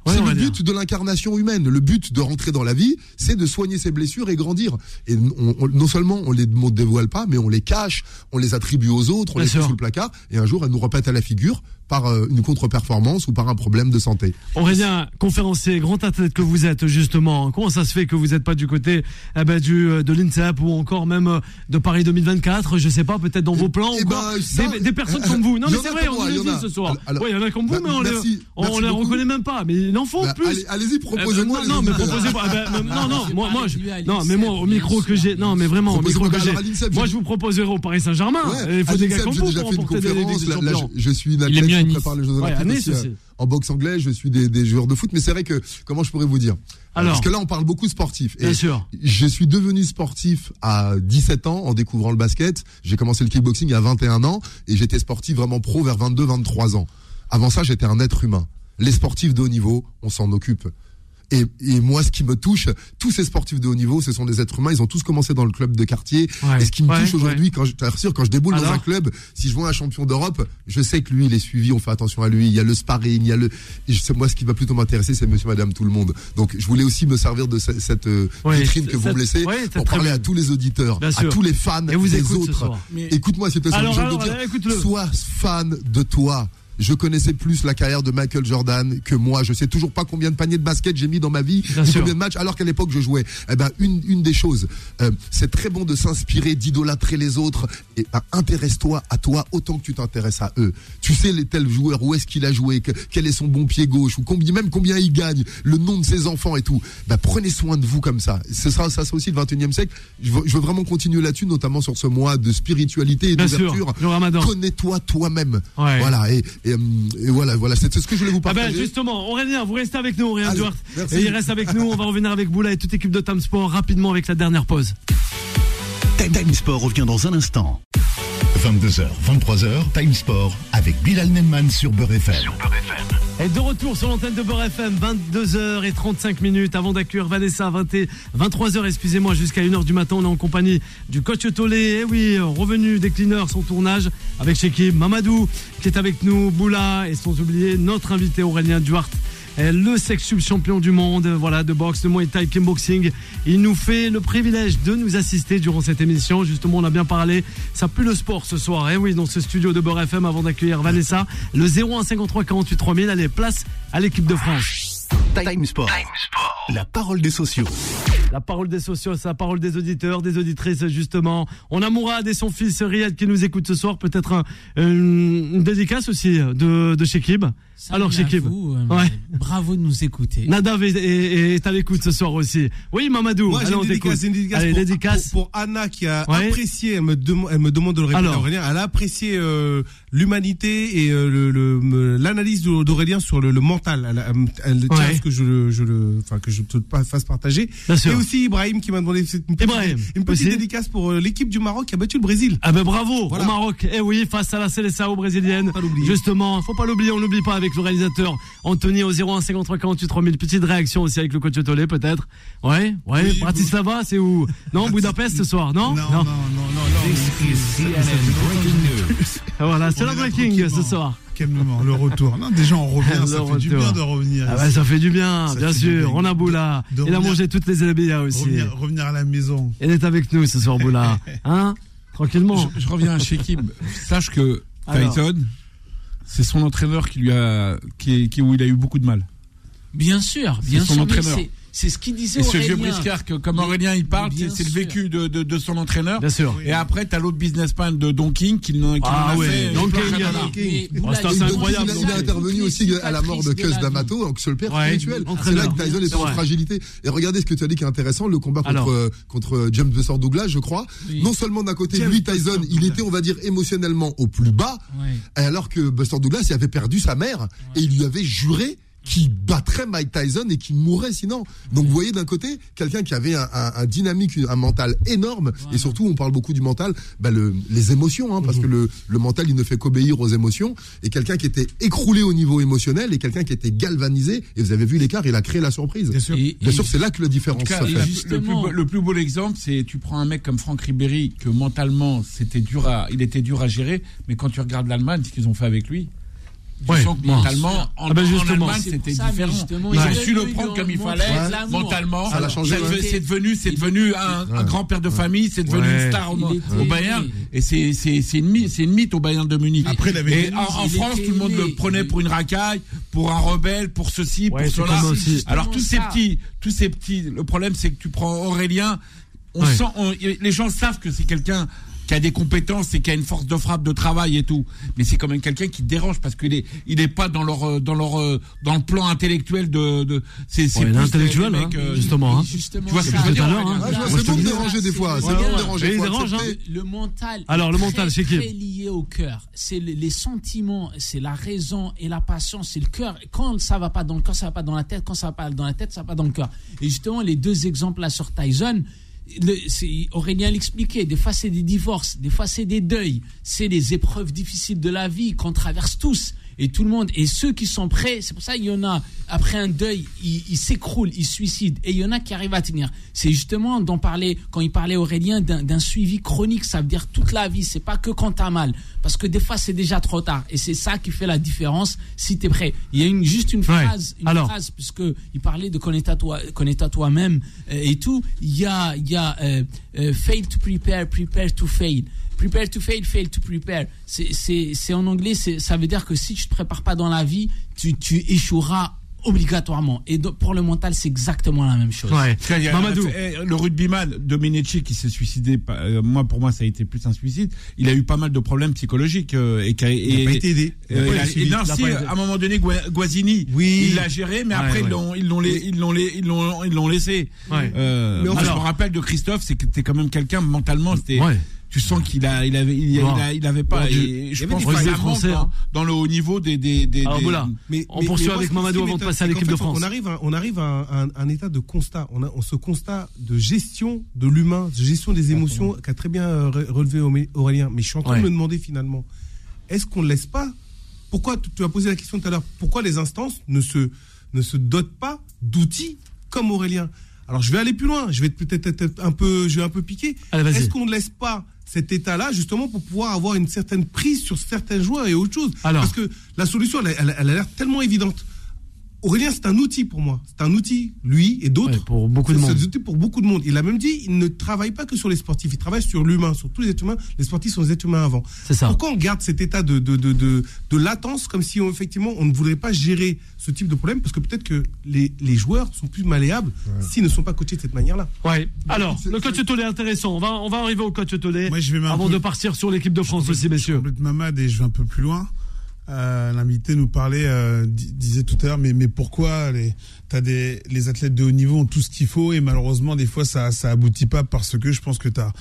Ouais, c'est le dire. but de l'incarnation humaine. Le but de rentrer dans la vie, c'est de soigner ses blessures et grandir. Et on- on- non seulement on les on dévoile pas, mais on les cache, on les attribue aux autres, on Bien les fout sûr. sous le placard. Et un jour, elles nous remettent à la figure par euh, une contre-performance ou par un problème de santé. Aurélien, conférencier, grand athlète que vous êtes justement, comment ça se fait que vous n'êtes pas du côté eh ben, du, euh, de l'INSEP ou encore même euh, de Paris 2024, je sais pas, peut-être dans vos plans eh ou ben, quoi ça, des, des personnes euh, comme vous. Non mais c'est vrai, on le dit ce soir. Il y en a comme vous, Bah, mais on les, merci, on, merci on les reconnaît même pas. Mais il en faut Bah, plus. allez- Allez-y, Eh ben, proposez-moi. non, mais auditeurs. proposez pas. eh ben, non, non, moi, non, mais moi, au micro que j'ai, non, mais vraiment, au Proposez-moi micro que alors j'ai. Moi, je vous proposerai au Paris Saint-Germain. Il faut des gars comme vous pour remporter des je suis à qui Nice. prépare les Jeux Ouais, à Olympiques Nice aussi, aussi. euh, en boxe anglaise. Je suis des, des joueurs de foot. Mais c'est vrai que, comment je pourrais vous dire? Alors. Parce que là, on parle beaucoup sportif. Bien Et sûr. Je suis devenu sportif à 17 ans en découvrant le basket. J'ai commencé le kickboxing à 21 ans et j'étais sportif vraiment pro vers 22, 23 ans. Avant ça, j'étais un être humain. Les sportifs de haut niveau, on s'en occupe. Et, et moi, ce qui me touche, tous ces sportifs de haut niveau, ce sont des êtres humains. Ils ont tous commencé dans le club de quartier. Ouais, et ce qui me ouais, touche aujourd'hui, quand je t'assure, quand je déboule dans un club, si je vois un champion d'Europe, je sais que lui, il est suivi, on fait attention à lui. Il y a le sparring, il y a le. et je sais, moi, ce qui va plutôt m'intéresser, c'est Monsieur, Madame, tout le monde. Donc, je voulais aussi me servir de ce- cette euh, Ouais, vitrine que vous cette- me laissez ouais, c'est pour parler bien. à tous les auditeurs, à sûr. tous les fans Et vous des écoute autres. soir. Écoute-moi, s'il te plaît, Alors, je vais alors, te dire, allez, écoute-le. sois fan de toi. Je connaissais plus la carrière de Michael Jordan que moi. Je sais toujours pas combien de paniers de basket j'ai mis dans ma vie, Bien ni sûr. combien de matchs, alors qu'à l'époque je jouais. Eh ben, une, une des choses, euh, c'est très bon de s'inspirer, d'idolâtrer les autres. Et ben, intéresse-toi à toi autant que tu t'intéresses à eux. Tu sais les tels joueurs, où est-ce qu'il a joué, que- quel est son bon pied gauche, ou combien, même combien il gagne, le nom de ses enfants et tout. Ben, prenez soin de vous comme ça. Ce sera ça, c'est aussi le 21e siècle. Je veux, je veux vraiment continuer là-dessus, notamment sur ce mois de spiritualité et d'ouverture. Connais-toi toi-même. Ouais. Voilà. Et, et, euh, et voilà, voilà. C'est ce que je voulais vous Ah ben partager. justement, Aurélien, vous restez avec nous, Aurélien Allez, Duarte. merci. Et il reste avec nous, on va revenir avec Boula et toute l'équipe de Tam Sport rapidement avec la dernière pause. Time Time Sport revient dans un instant. 22h, 23h, Time Sport avec Bilal Nenman sur Beurre FM. Et de retour sur l'antenne de Beurre FM, 22h35 minutes avant d'accueillir Vanessa, 20 et 23h, excusez-moi, jusqu'à 1h du matin. On est en compagnie du coach Tolé. Eh oui, revenu des cleaners, son tournage avec Shekib Mamadou qui est avec nous, Boula et sans oublier notre invité Aurélien Duarte. Eh, Le sex sub champion du monde, voilà, de boxe, de Muay Thai, kickboxing. Il nous fait le privilège de nous assister durant cette émission. Justement, on a bien parlé. Ça pue le sport ce soir. Eh oui, dans ce studio de Beurre FM avant d'accueillir Vanessa. Le 0153 48 3000. Allez, place à l'équipe de France. Time Sport. La parole des sociaux. La parole des sociaux, c'est la parole des auditeurs, des auditrices, justement. On a Mourad et son fils Riyad qui nous écoute ce soir. Peut-être un- une, une dédicace aussi de, de Shekib. Salut Alors, vous, euh, Ouais. Bravo de nous écouter. Nadav est, est- est à l'écoute ce soir aussi. Oui, Mamadou. Moi, j'ai allez, une dédicace, une dédicace Allez, pour, dédicace. pour- pour Anna qui a Ouais. apprécié, elle me, dem- elle me demande de le répéter Alors. Aurélien, elle a apprécié euh, l'humanité et euh, le- le- l'analyse d'Au- d'Aurélien sur le, le mental. Elle, elle, elle tient Ouais. à ce que je, le- je le, enfin que je te fasse partager. Et aussi Ibrahim qui m'a demandé une petite, Ibrahim, une petite dédicace pour l'équipe du Maroc qui a battu le Brésil. Ah ben bravo Voilà. au Maroc. Eh oui, face à la Seleção brésilienne. Pas l'oublier. Justement, faut pas l'oublier, on l'oublie pas avec le réalisateur Anthony au 01 53 48 3000. Petite réaction aussi avec le coach Tolé peut-être. Ouais, ouais. Oui, Bratislava, c'est où? Non, Budapest ce soir, non? Non, non, non, non. Ah, Voilà, c'est la breaking ce soir. Calmement, le retour. Non, déjà on revient, Le ça fait du bien de revenir. Ah ça fait du bien, Ça bien sûr. bien. On a Boula. De- de Il a mangé toutes les élébéas aussi. revenir, revenir à la maison. Il est avec nous ce soir, Boula. Hein? Tranquillement. Je, je reviens à Shekib. Sache que Alors. C'est son entraîneur qui lui a, qui, qui- où il a eu beaucoup de mal. Bien sûr, bien son sûr. entraîneur. C'est- ce qu'il disait Et ce vieux Aurélien. briscard, que, comme Aurélien il parle, c'est le vécu de, de, de son entraîneur. Bien sûr. Et après, t'as l'autre businessman de Don King qui, n'en- qui Ah a ouais, fait. Don une King, plein il y en a. d'années. Mais Oh, c'est il- incroyable, est intervenu aussi à la mort de Cus. D'Amato, donc sur le père spirituel. C'est là que Tyson est en fragilité. Et regardez ce que tu as dit qui est intéressant, le combat contre, euh, contre James Buster Douglas, je crois. Non seulement d'un côté, lui, Tyson, il était, on va dire, émotionnellement au plus bas, alors que Buster Douglas, il avait perdu sa mère et il lui avait juré qu'il battrait Mike Tyson et qu'il mourrait sinon. Donc vous voyez d'un côté quelqu'un qui avait un, un- un dynamique, un mental énorme et surtout on parle beaucoup du mental, bah, le, les émotions, hein, parce que le, le mental il ne fait qu'obéir aux émotions et quelqu'un qui était écroulé au niveau émotionnel et quelqu'un qui était galvanisé et vous avez vu l'écart, il a créé la surprise. Bien sûr. C'est là que la En différence cas, se fait. le, plus beau, le plus beau exemple, c'est tu prends un mec comme Franck Ribéry que mentalement c'était dur à, il était dur à gérer, mais quand tu regardes l'Allemagne, ce qu'ils ont fait avec lui, Ouais, sens que bon. mentalement, en, Ah ben en justement. Allemagne, C'est c'était différent. justement, Ils il ont a su le prendre comme il fallait, mentalement. Ça l'a changé, C'est- devenu, c'est devenu un, un grand père de famille, c'est devenu Ouais. une star au, Bayern, et c'est c'est c'est une mythe, c'est une mythe au Bayern de Munich. Après, il avait et été en, France, tout le monde le prenait pour une racaille, pour un rebelle, pour ceci, Ouais, pour cela. Alors tous ces petits, tous ces petits. Le problème, c'est que tu prends Aurélien. On Ouais. sent, on- les gens savent que c'est quelqu'un qui a des compétences et qui a une force de frappe, de travail et tout. Mais c'est quand même quelqu'un qui dérange parce qu'il est, il est pas dans leur, euh, dans leur, euh, dans le plan intellectuel de, de c'est, c'est Ouais, des hein, mecs, euh, justement. hein. Justement, Tu vois ce que je veux dire, hein. C'est bon de déranger des fois, c'est bon de déranger. Hein. Le mental. Alors, le mental, c'est qui lié au cœur. C'est le- les sentiments, c'est la raison et la passion, c'est le cœur. Quand ça va pas dans le corps, ça va pas dans la tête. Quand ça va pas dans la tête, ça va pas dans le cœur. Et justement, les deux exemples là sur Tyson. Le- Aurélien l'expliquait, des fois c'est des divorces, des fois c'est des deuils, c'est les épreuves difficiles de la vie qu'on traverse tous et tout le monde. Et ceux qui sont prêts, c'est pour ça qu'il y en a, après un deuil, ils s'écroulent, ils se suicident. Et il y en a qui arrivent à tenir. C'est justement d'en parler, quand il parlait Aurélien, d'un suivi chronique, ça veut dire toute la vie, c'est pas que quand t'as mal. Parce que des fois c'est déjà trop tard. Et c'est ça qui fait la différence si t'es prêt. Il y a une, juste une Ouais. phrase, une Alors. phrase, puisque il parlait de connaître à toi, connaître à toi-même euh, et tout. Il y a, il y a euh, euh, fail to prepare, prepare to fail. Prepare to fail, fail to prepare. C'est, en anglais, ça veut dire que si tu te prépares pas dans la vie, tu, tu échoueras obligatoirement. Et pour le mental, c'est exactement la même chose. Ouais. A- Mamadou. eh, Le rugbyman Domenici qui s'est suicidé, euh, moi pour moi ça a été plus un suicide. Il a eu pas mal de problèmes psychologiques euh, et, qui a- Il n'a et- pas été aidé. Il Euh, il a- non, a si, été- à un moment donné, Gua- Guazzini, Oui. il l'a géré, mais Ouais, après ouais. ils l'ont, ils l'ont, ils ils laissé. Ouais. Euh, Mais moi, alors- je me rappelle de Christophe, c'est que t'es quand même quelqu'un mentalement, c'était, Ouais. Tu sens qu'il a, il avait, il, il Bon. a- il avait pas. Et je il pense manque français, dans, hein. dans le haut niveau des, des, des, Alors des- voilà. On poursuit avec Mamadou avant de passer à l'équipe de France. On arrive, à, on arrive à un, un- un état de constat. On a on- ce constat de gestion de l'humain, de gestion des émotions qu'a très bien euh, re- relevé Auré- Aurélien. Mais je suis en train Ouais. de me demander finalement, est-ce qu'on ne laisse pas Pourquoi tu as posé la question tout à l'heure Pourquoi les instances ne se ne se dotent pas d'outils comme Aurélien? Alors je vais aller plus loin. Je vais peut-être être un peu, je vais un peu piquer. Est-ce qu'on ne laisse pas cet état-là justement pour pouvoir avoir une certaine prise sur certains joueurs et autre chose Alors. Parce que la solution, elle, elle- elle a l'air tellement évidente. Aurélien, c'est un outil pour moi. C'est un outil, lui et d'autres. Ouais, pour beaucoup de C'est- monde. C'est un outil pour beaucoup de monde. Il a même dit, il ne travaille pas que sur les sportifs, il travaille sur l'humain, sur tous les êtres humains. Les sportifs sont des êtres humains avant. C'est ça. Pourquoi on garde cet état de, de, de, de, de latence comme si on, effectivement on ne voudrait pas gérer ce type de problème? Parce que peut-être que les, les joueurs sont plus malléables s'ils ne sont pas coachés de cette manière-là. Ouais. Alors, c'est- le coach Tolé intéressant. On va, on va arriver au coach Tolé. Moi, je vais même un avant peu- de partir sur l'équipe de France Je aussi, messieurs. Je vais un peu plus loin. Euh, L'invité nous parlait, euh, di- disait tout à l'heure, mais, mais pourquoi les, t'as des, les athlètes de haut niveau ont tout ce qu'il faut et malheureusement des fois ça, ça aboutit pas parce que je pense que t'as,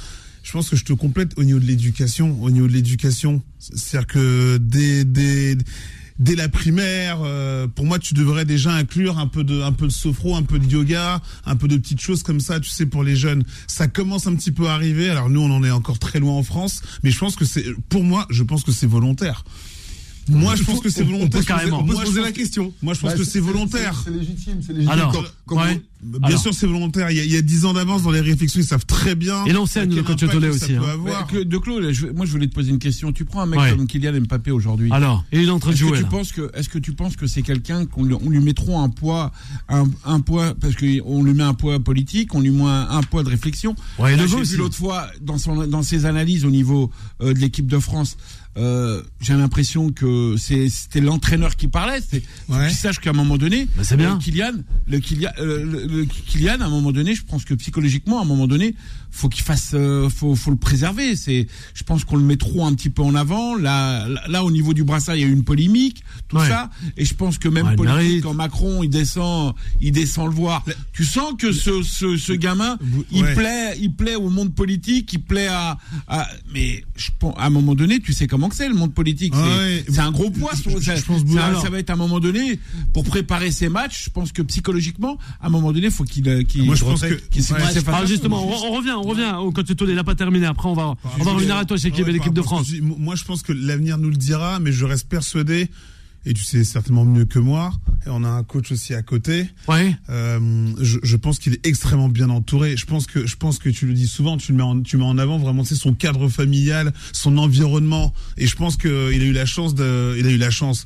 je pense que je te complète au niveau de l'éducation, au niveau de l'éducation, c'est-à-dire que dès, dès, dès la primaire, euh, pour moi, tu devrais déjà inclure un peu de, un peu de sophro, un peu de yoga, un peu de petites choses comme ça, tu sais, pour les jeunes. Ça commence un petit peu à arriver. Alors nous, on en est encore très loin en France, mais je pense que c'est, pour moi, je pense que c'est volontaire. Moi, je pense que c'est On peut volontaire. carrément. On peut Moi, se je la question. Moi, je pense Bah, que c'est volontaire. C'est légitime, c'est légitime. Alors, Quand- quand ouais. vous- Bien Alors. sûr, c'est volontaire. Il y, a, il y a 10 ans d'avance dans les réflexions, ils savent très bien. Et quel le coach ça aussi, hein. de Claude, je- moi je voulais te poser une question. Tu prends un mec Ouais. comme Kylian Mbappé aujourd'hui. Alors, il est en train de Est-ce que jouer. tu là. penses que est-ce que tu penses que c'est quelqu'un qu'on lui, on lui met trop un poids un, un poids parce qu'on lui met un poids politique, on lui met un, un poids de réflexion. J'ai vu l'autre fois dans son dans ses analyses au niveau euh, de l'équipe de France. Euh, j'ai l'impression que c'est- c'était l'entraîneur qui parlait. C'est Ouais. qu'il sache qu'à un moment donné, Bah, c'est bien. le Kylian, le Kylian, euh, le, le Kylian, à un moment donné, je pense que psychologiquement, à un moment donné, faut qu'il fasse, euh, faut, faut le préserver. C'est, je pense qu'on le met trop un petit peu en avant. Là, là, au niveau du brassard, il y a eu une polémique, tout Ouais. ça, et je pense que même Ouais, politique, quand Macron il descend, il descend le voir. Tu sens que ce, ce, ce gamin, il plaît, il plaît au monde politique, il plaît à, à mais je pense, à un moment donné, tu sais comment que c'est le monde politique. C'est, Ouais. un gros poids. Je- ça, je pense ça- va être à un moment donné pour préparer ses matchs. Je pense que psychologiquement, à un moment donné, faut qu'il, euh, qu'il, Moi, je pense que- Ouais, justement, on, on revient, on revient au coach Tollet. Il n'a pas terminé. Après, on va, on va revenir à toi chez Ouais, l'équipe de France. Moi, je pense que l'avenir nous le dira, mais je reste persuadé, et tu sais certainement mieux que moi, et on a un coach aussi à côté. Ouais. Euh, je, je pense qu'il est extrêmement bien entouré. Je pense que je pense que tu le dis souvent, tu le mets en, tu mets en avant vraiment c'est son cadre familial, son environnement. Et je pense que il a eu la chance de, il a eu la chance.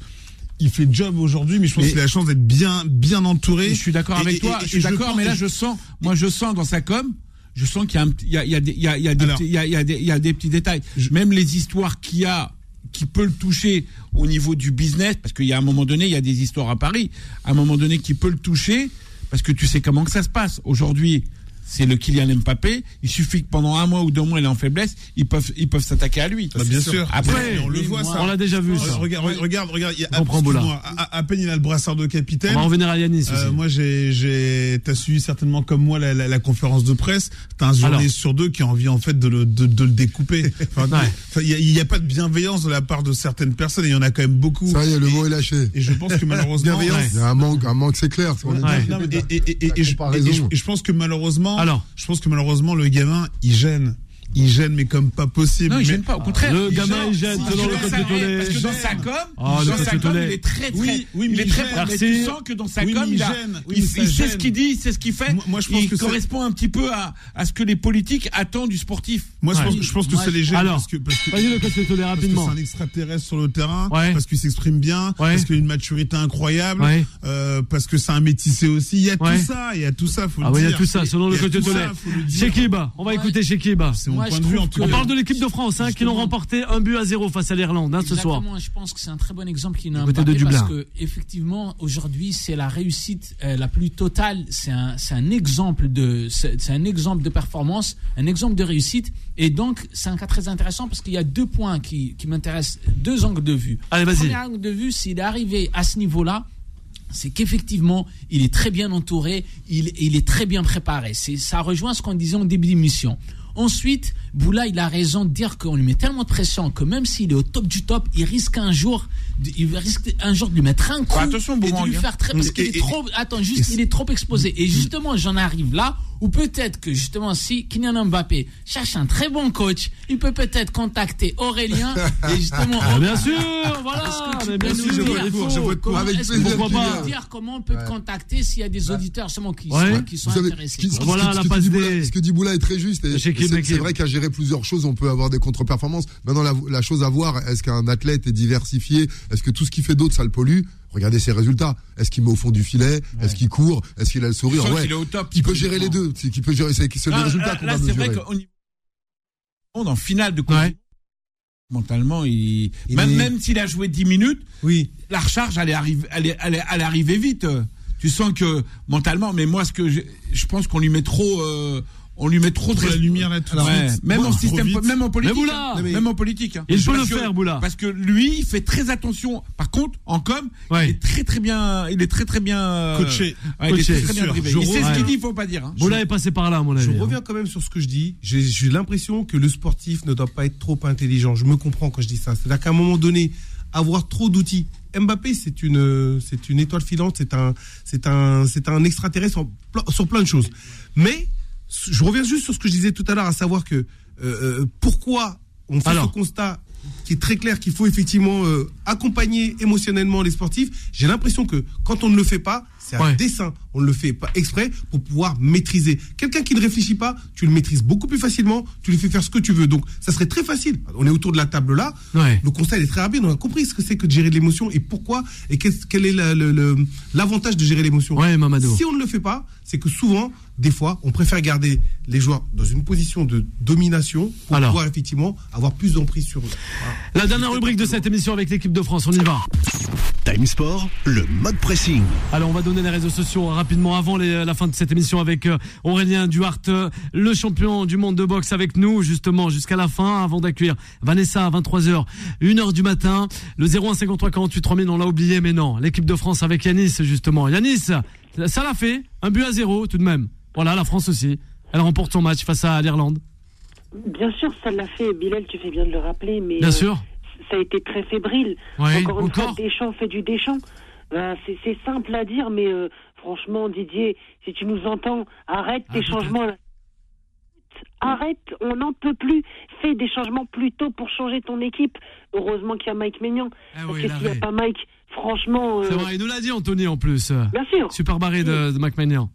Il fait job aujourd'hui, mais je pense qu'il a la chance d'être bien bien entouré. Et je suis d'accord avec et- toi. et- je suis d'accord, mais là, je sens, moi, je sens dans sa com, je sens qu'il y a, un petit- il y a, il y a des, il y a, il y a des Alors- petits- il y a, il y a des, il y a des petits détails. Même les histoires qu'il y a, qui peut le toucher au niveau du business, parce qu'il y a un moment donné, il y a des histoires à Paris, un moment donné, qui peut le toucher, parce que tu sais comment que ça se passe. Aujourd'hui, c'est le Kylian Mbappé. Il suffit que pendant un mois ou deux mois, il est en faiblesse, ils peuvent, ils peuvent s'attaquer à lui. Bah, bien sûr. Après, Mais on le voit moi, ça. On l'a déjà vu. Regarde, Ça. regarde, regarde, regarde. il y a- Je comprends, Boula. excuse-moi, à, à peine il a le brassard de capitaine. On va revenir à Yanis aussi. Euh, moi, j'ai, j'ai, t'as suivi certainement comme moi la, la, la conférence de presse. T'as un journaliste sur deux qui a envie en fait de le, de, de le découper. Enfin, Ouais. enfin, il y, a- il pas de bienveillance de la part de certaines personnes. et Il y en a quand même beaucoup. Ça y est, le Et- mot est lâché. Et je pense que malheureusement, Bienveillance. Il y a un manque, un manque, c'est clair. On et je pense que malheureusement, Alors. je pense que malheureusement le gamin, il gêne. Il gêne, mais comme pas possible. Non, il gêne pas. Au contraire, Le gamin, il gêne, selon le ça de Parce que dans sa com, Ah, le dans sa com, il est très, très, il est très, mais tu sens que dans sa com, il, gêne. Il, ça sait ce qu'il dit, il sait ce qu'il fait. Moi- je pense que c'est- correspond un petit peu à, à ce que les politiques attendent du sportif. Moi, je pense, que c'est léger Alors, parce que, Vas-y, le de rapidement. c'est un extraterrestre sur le terrain, parce qu'il s'exprime bien, parce qu'il a une maturité incroyable, euh, parce que c'est un métissé aussi. Il y a tout ça, il y a tout ça, faut Ah le oui, il y dire. a tout ça, selon le coach de ça, dire. Shekiba, on va écouter Shekiba. C'est Moi, point je de vue en trouve tout que- On parle de l'équipe de France, hein, qui l'ont remporté un but à zéro face à l'Irlande hein, ce soir. Exactement, je pense que c'est un très bon exemple qui n'a Dublin. parce que effectivement aujourd'hui c'est la réussite euh, la plus totale, c'est un c'est un exemple de c'est c'est un exemple de performance, un exemple de réussite et donc c'est un cas très intéressant parce qu'il y a deux points qui qui m'intéressent, deux angles de vue. Allez, vas-y. Premier angle de vue, s'il est arrivé à ce niveau-là, c'est qu'effectivement, il est très bien entouré, il, il est très bien préparé. C'est, ça rejoint ce qu'on disait en début d'émission. Ensuite, Boula, il a raison de dire qu'on lui met tellement de pression que même s'il est au top du top, il risque un jour, de, il risque un jour de lui mettre un coup Bah, attention, et de lui hein. faire très parce qu'il est trop. Attends, juste, il est trop exposé. Et justement, j'en arrive là où peut-être que justement, si Kylian Mbappé cherche un très bon coach, il peut peut-être contacter Aurélien et justement. Ah, bien sûr, voilà. Que tu bien sûr, je vote pour. Avec plaisir, pas dire comment on peut te contacter s'il y a des auditeurs seulement qui, Ouais. sont, qui sont savez, intéressés qui- Voilà, ce la que passe dit Boula- des- ce que dit Boula est très juste. Et, c'est vrai qu'à gérer plusieurs choses, on peut avoir des contre-performances. Maintenant, la, la chose à voir, est-ce qu'un athlète est diversifié? Est-ce que tout ce qu'il fait d'autre, ça le pollue? Regardez ses résultats. Est-ce qu'il met au fond du filet? Est-ce qu'il court? Est-ce qu'il a le sourire? Ouais. qu'il est au top. Il peut gérer les deux. C'est qu'il peut gérer. C'est c'est le Là, résultat là, qu'on va c'est vrai mesurer. qu'au niveau en finale de Ouais. mentalement, il, Il même, est- même s'il a joué 10 minutes, Oui. la recharge allait arriver, allait, allait, allait arriver vite. Tu sens que mentalement, mais moi, ce que je, je pense qu'on lui met trop, euh, on lui met trop de la lumière là tout même en Trop système, vite. même en politique, Mais Boula hein. mais- même en politique. hein. Il peut le faire, Boula. Parce que lui, il fait très attention. Par contre, en com, Ouais. il est très très bien, il est très très bien euh, Coaché. ouais, il est très, très bien drivé. Il sait ce qu'il dit, il faut pas dire. hein. Boula est passé par là, à mon avis. Je hein. reviens quand même sur ce que je dis. J'ai l'impression que le sportif ne doit pas être trop intelligent. Je me comprends quand je dis ça. C'est-à-dire qu'à un moment donné, avoir trop d'outils. Mbappé, c'est une, c'est une étoile filante, c'est un, c'est un, c'est un extraterrestre sur plein de choses. Mais je reviens juste sur ce que je disais tout à l'heure, à savoir que euh, euh, pourquoi on fait Alors. ce constat qui est très clair qu'il faut effectivement euh, accompagner émotionnellement les sportifs. J'ai l'impression que quand on ne le fait pas, c'est un Ouais. dessin. On ne le fait pas exprès pour pouvoir maîtriser. Quelqu'un qui ne réfléchit pas, tu le maîtrises beaucoup plus facilement. Tu lui fais faire ce que tu veux. Donc, ça serait très facile. On est autour de la table là. Ouais. Le constat il est très rapide. On a compris ce que c'est que de gérer l'émotion et pourquoi et quel est la- l'avantage de gérer l'émotion. Ouais. Si on ne le fait pas, c'est que souvent, des fois, on préfère garder les joueurs dans une position de domination pour Alors. pouvoir effectivement avoir plus d'emprise sur eux. Voilà. La dernière rubrique de cette émission avec l'équipe de France, on y va. Time Sport, le mode pressing. Alors on va donner les réseaux sociaux rapidement avant les- la fin de cette émission avec euh, Aurélien Duhart, euh, le champion du monde de boxe avec nous justement jusqu'à la fin avant d'accueillir Vanessa à 23h, 1h du matin, le 01 53 48 3000 on l'a oublié mais non, l'équipe de France avec Yanis justement. Yanis, ça ça l'a fait, un but à zéro tout de même. Voilà, la France aussi. Elle remporte son match face à l'Irlande. Bien sûr, ça l'a fait. Bilal, tu fais bien de le rappeler, mais Bien euh, sûr. Ça a été très fébrile. Ouais, encore une encore. fois, Deschamps fait du Deschamps. Ben, c'est simple à dire, mais euh, franchement, Didier, si tu nous entends, arrête Ah, tes changements. là. Arrête, on n'en peut plus. Fais des changements plus tôt pour changer ton équipe. Heureusement qu'il y a Mike Maignan. Ah Parce oui, que il s'il n'y a pas Mike, franchement, C'est euh, vrai, il nous l'a dit Anthony en plus. bien sûr. Super barré de, de McMahon.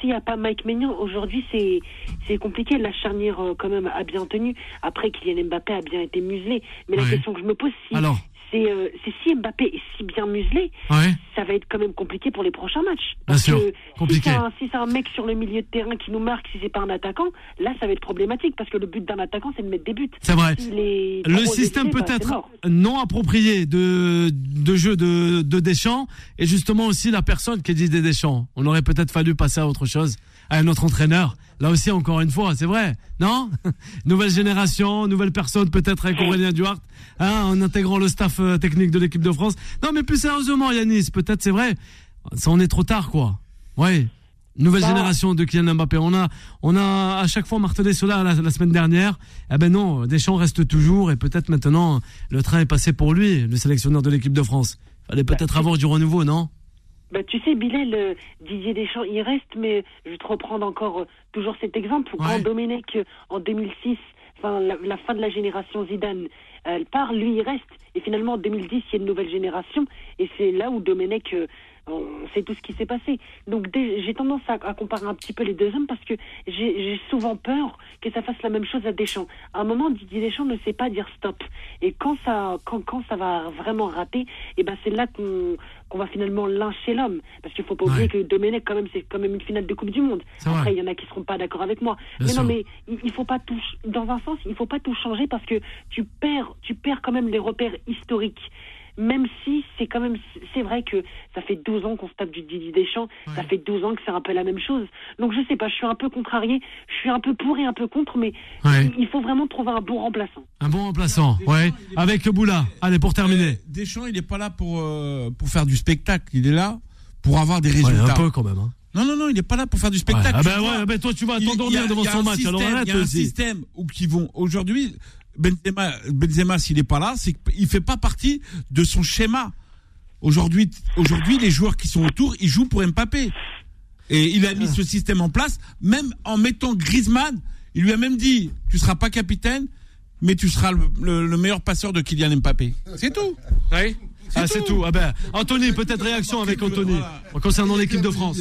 S'il n'y a pas Mike Maignan, aujourd'hui, c'est c'est compliqué. La charnière, euh, quand même, a bien tenu. Après, Kylian Mbappé a bien été muselé. Mais la question que je me pose, si, Alors c'est euh, c'est si Mbappé est si bien muselé, Ouais. ça va être quand même compliqué pour les prochains matchs. Bien sûr, que compliqué. Si c'est un, si c'est un mec sur le milieu de terrain qui nous marque, si c'est pas un attaquant, là, ça va être problématique. Parce que le but d'un attaquant, c'est de mettre des buts. C'est vrai. Le système bah, peut-être non approprié de, de jeu de, de Deschamps et justement aussi la personne qui dit des Deschamps. On aurait peut-être fallu passer à autre chose, à un autre entraîneur. Là aussi, encore une fois, c'est vrai, non? Nouvelle génération, nouvelle personne peut-être avec Aurélien Duhart, hein, en intégrant le staff euh, technique de l'équipe de France. Non, mais plus sérieusement, Yanis, peut-être c'est vrai, ça en est trop tard, quoi. Ouais. Nouvelle Bah. génération de Kylian Mbappé. On a, on a à chaque fois martelé cela la, la semaine dernière. Eh ben non, Deschamps reste toujours et peut-être maintenant le train est passé pour lui, le sélectionneur de l'équipe de France. Fallait peut-être avoir du renouveau, non? Bah, tu sais, Bilal, euh, Didier Deschamps, il reste, mais je vais te reprendre encore euh, toujours cet exemple. où Ouais. Quand Domenech, euh, en 2006, enfin, la, la fin de la génération Zidane, elle part, lui, il reste. Et finalement, en 2010, il y a une nouvelle génération. Et c'est là où Domenech, on sait tout ce qui s'est passé. Donc, j'ai tendance à, à comparer un petit peu les deux hommes parce que j'ai souvent peur que ça fasse la même chose à Deschamps. À un moment, Didier Deschamps ne sait pas dire stop. Et quand ça, quand, quand ça va vraiment rater, et ben c'est là qu'on qu'on va finalement lyncher l'homme. Parce qu'il faut pas oublier que Domenech, quand même, c'est quand même une finale de Coupe du Monde. C'est. Après, il y en a qui seront pas d'accord avec moi. Bien mais sûr. non, mais il, faut pas tout, dans un sens, il faut pas tout changer parce que tu perds, tu perds quand même les repères historiques. Même si c'est quand même, c'est vrai que ça fait 12 ans qu'on se tape du Didier Deschamps, ça fait 12 ans que c'est un peu la même chose. Donc je sais pas, je suis un peu contrarié, je suis un peu pour et un peu contre, mais Ouais. il, faut vraiment trouver un bon remplaçant. Un bon remplaçant, ouais. Avec le Boula. Allez, pour terminer. Deschamps, il n'est pas là pour, euh, pour faire du spectacle. Il est là pour avoir des Ouais, résultats. un peu quand même. Hein. Non, non, non, il n'est pas là pour faire du Ouais. spectacle. Ah ben ouais, ben toi tu vas t'endormir devant son match. Alors arrête Il y a un aussi. système où qui vont aujourd'hui. Benzema, Benzema s'il n'est pas là, c'est qu'il fait pas partie de son schéma. Aujourd'hui, aujourd'hui, les joueurs qui sont autour, ils jouent pour Mbappé. Et il a mis ce système en place, même en mettant Griezmann. Il lui a même dit, tu seras pas capitaine, mais tu seras le, le- le meilleur passeur de Kylian Mbappé. C'est tout. Oui. Ah, c'est tout. Ah ben, Anthony, peut-être réaction avec Anthony concernant l'équipe de France.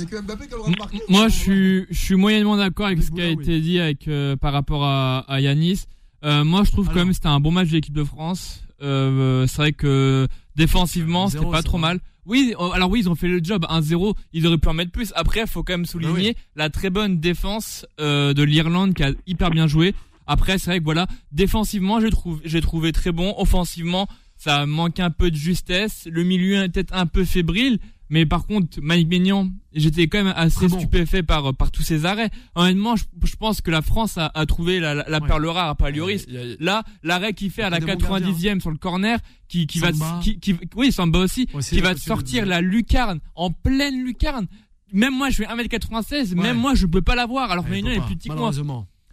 Moi, je suis, je suis moyennement d'accord avec ce qui a été dit avec, euh, par rapport à, à Yanis. Euh, moi, je trouve quand même que c'était un bon match de l'équipe de France. Euh, c'est vrai que défensivement, c'était 1-0, pas trop mal. Oui, euh, alors oui, ils ont fait le job 1-0. Ils auraient pu en mettre plus. Après, faut quand même souligner la très bonne défense euh, de l'Irlande qui a hyper bien joué. Après, c'est vrai que voilà, défensivement, j'ai trouvé, j'ai trouvé très bon. Offensivement, ça manque un peu de justesse. Le milieu est peut-être un peu fébrile. Mais par contre, Mike Maignan, j'étais quand même assez bon. stupéfait par, par tous ces arrêts. Honnêtement, je, je pense que la France a, a trouvé la, la, la Ouais. perle rare à Palioris. Il y a- il y a- Là, l'arrêt qu'il fait à la Il y a des bons 90e sur le corner, qui, qui va, qui, qui, oui, Samba aussi, Aussi, qui va te sortir la lucarne en pleine lucarne. Même moi, je fais 1m96, Ouais. même moi, je peux pas la voir. Alors Maignan est plus petit que moi.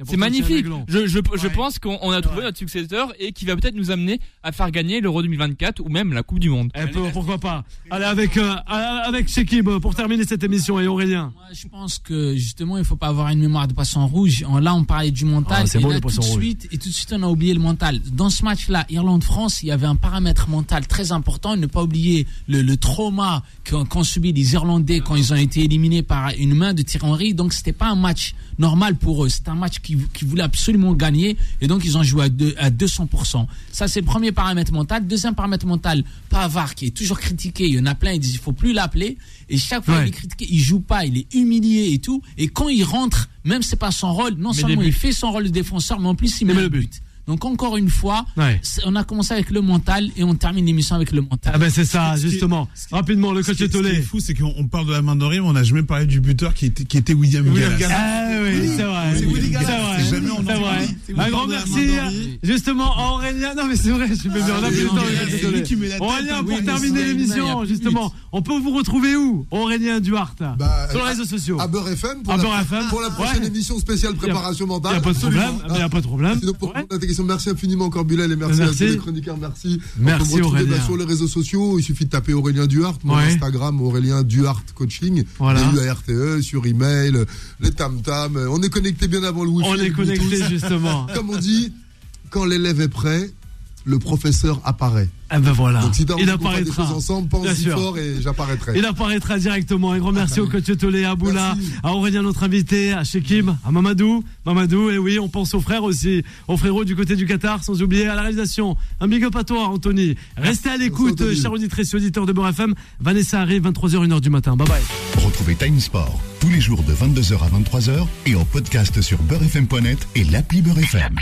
C'est magnifique. Je, je, je pense qu'on on a trouvé notre successeur et qui va peut-être nous amener à faire gagner l'Euro 2024 ou même la Coupe du Monde. Eh, pour- pourquoi pas Allez avec euh, avec Shekib pour terminer cette émission et Aurélien. Moi, je pense que justement, il faut pas avoir une mémoire de poisson rouge. Là, on parlait du mental. Ah, et beau, là, tout de suite, et tout de suite, on a oublié le mental. Dans ce match-là, Irlande-France, il y avait un paramètre mental très important. Ne pas oublier le, le trauma qu'ont qu'ont subi les Irlandais quand ils ont été éliminés par une main de Thierry Henry. Donc, c'était pas un match normal pour eux. C'était un match qui, qui voulait absolument gagner. Et donc, ils ont joué à, deux- à 200%. Ça, c'est le premier paramètre mental. Deuxième paramètre mental, Pavard, qui est toujours critiqué. Il y en a plein, ils disent il faut plus l'appeler. Et chaque fois, Ouais. il est critiqué, il joue pas, il est humilié et tout. Et quand il rentre, même c'est pas son rôle, non Mais seulement il fait son rôle de défenseur, mais en plus il met le but. Donc encore une fois, Ouais. on a commencé avec le mental et on termine l'émission avec le mental. Ah ben c'est ça Ce qui est- justement. Rapidement le coach qui est- ce qui est Tolé. fou, c'est qu'on on parle de la main d'Henri, mais on n'a jamais parlé du buteur qui était, qui était William, William Gallas. Ah oui, c'est vrai. C'est C'est Gallas. vrai. C'est vrai. Un grand merci d'Henri. justement Aurélien. Non mais c'est vrai, je suis bien. On a plus le temps. Aurélien hein, pour oui, terminer il l'émission justement. On peut vous retrouver où Aurélien Duhart Bah, Sur les réseaux sociaux. À Beurre FM pour, À la, Beurre FM. pour la prochaine émission spéciale préparation Il mentale. n'y a pas de problème. Il n'y a pas de problème. Merci infiniment encore Bilal et merci, Merci. à tous les chroniqueurs, merci. Merci, On Aurélien. bah, sur les réseaux sociaux, il suffit de taper Aurélien Duhart, mon Ouais. Instagram Aurélien Duhart Coaching, Voilà. D-U-A-R-T-E, sur email, les tam tam. On est connecté bien avant le wifi. On est connecté justement. Comme on dit, quand l'élève est prêt, le professeur apparaît. Ah ben voilà. Donc si Il des apparaîtra. choses ensemble, Bien pense-y sûr. fort et j'apparaîtrai. Il apparaîtra directement. Un grand merci au coach Tolé, à Boula, Merci. à Aurélien, notre invité, à Shekim, à Mamadou. Mamadou, et oui, on pense aux frères aussi, aux frérots du côté du Qatar, sans oublier à la réalisation. Un big up à toi, Anthony. Restez à l'écoute, chers auditrices et auditeurs de Beurre FM. Vanessa arrive, 23h, 1h du matin. Bye bye. Retrouvez Time Sport tous les jours de 22h à 23h et en podcast sur beurrefm.net et l'appli Beurre FM.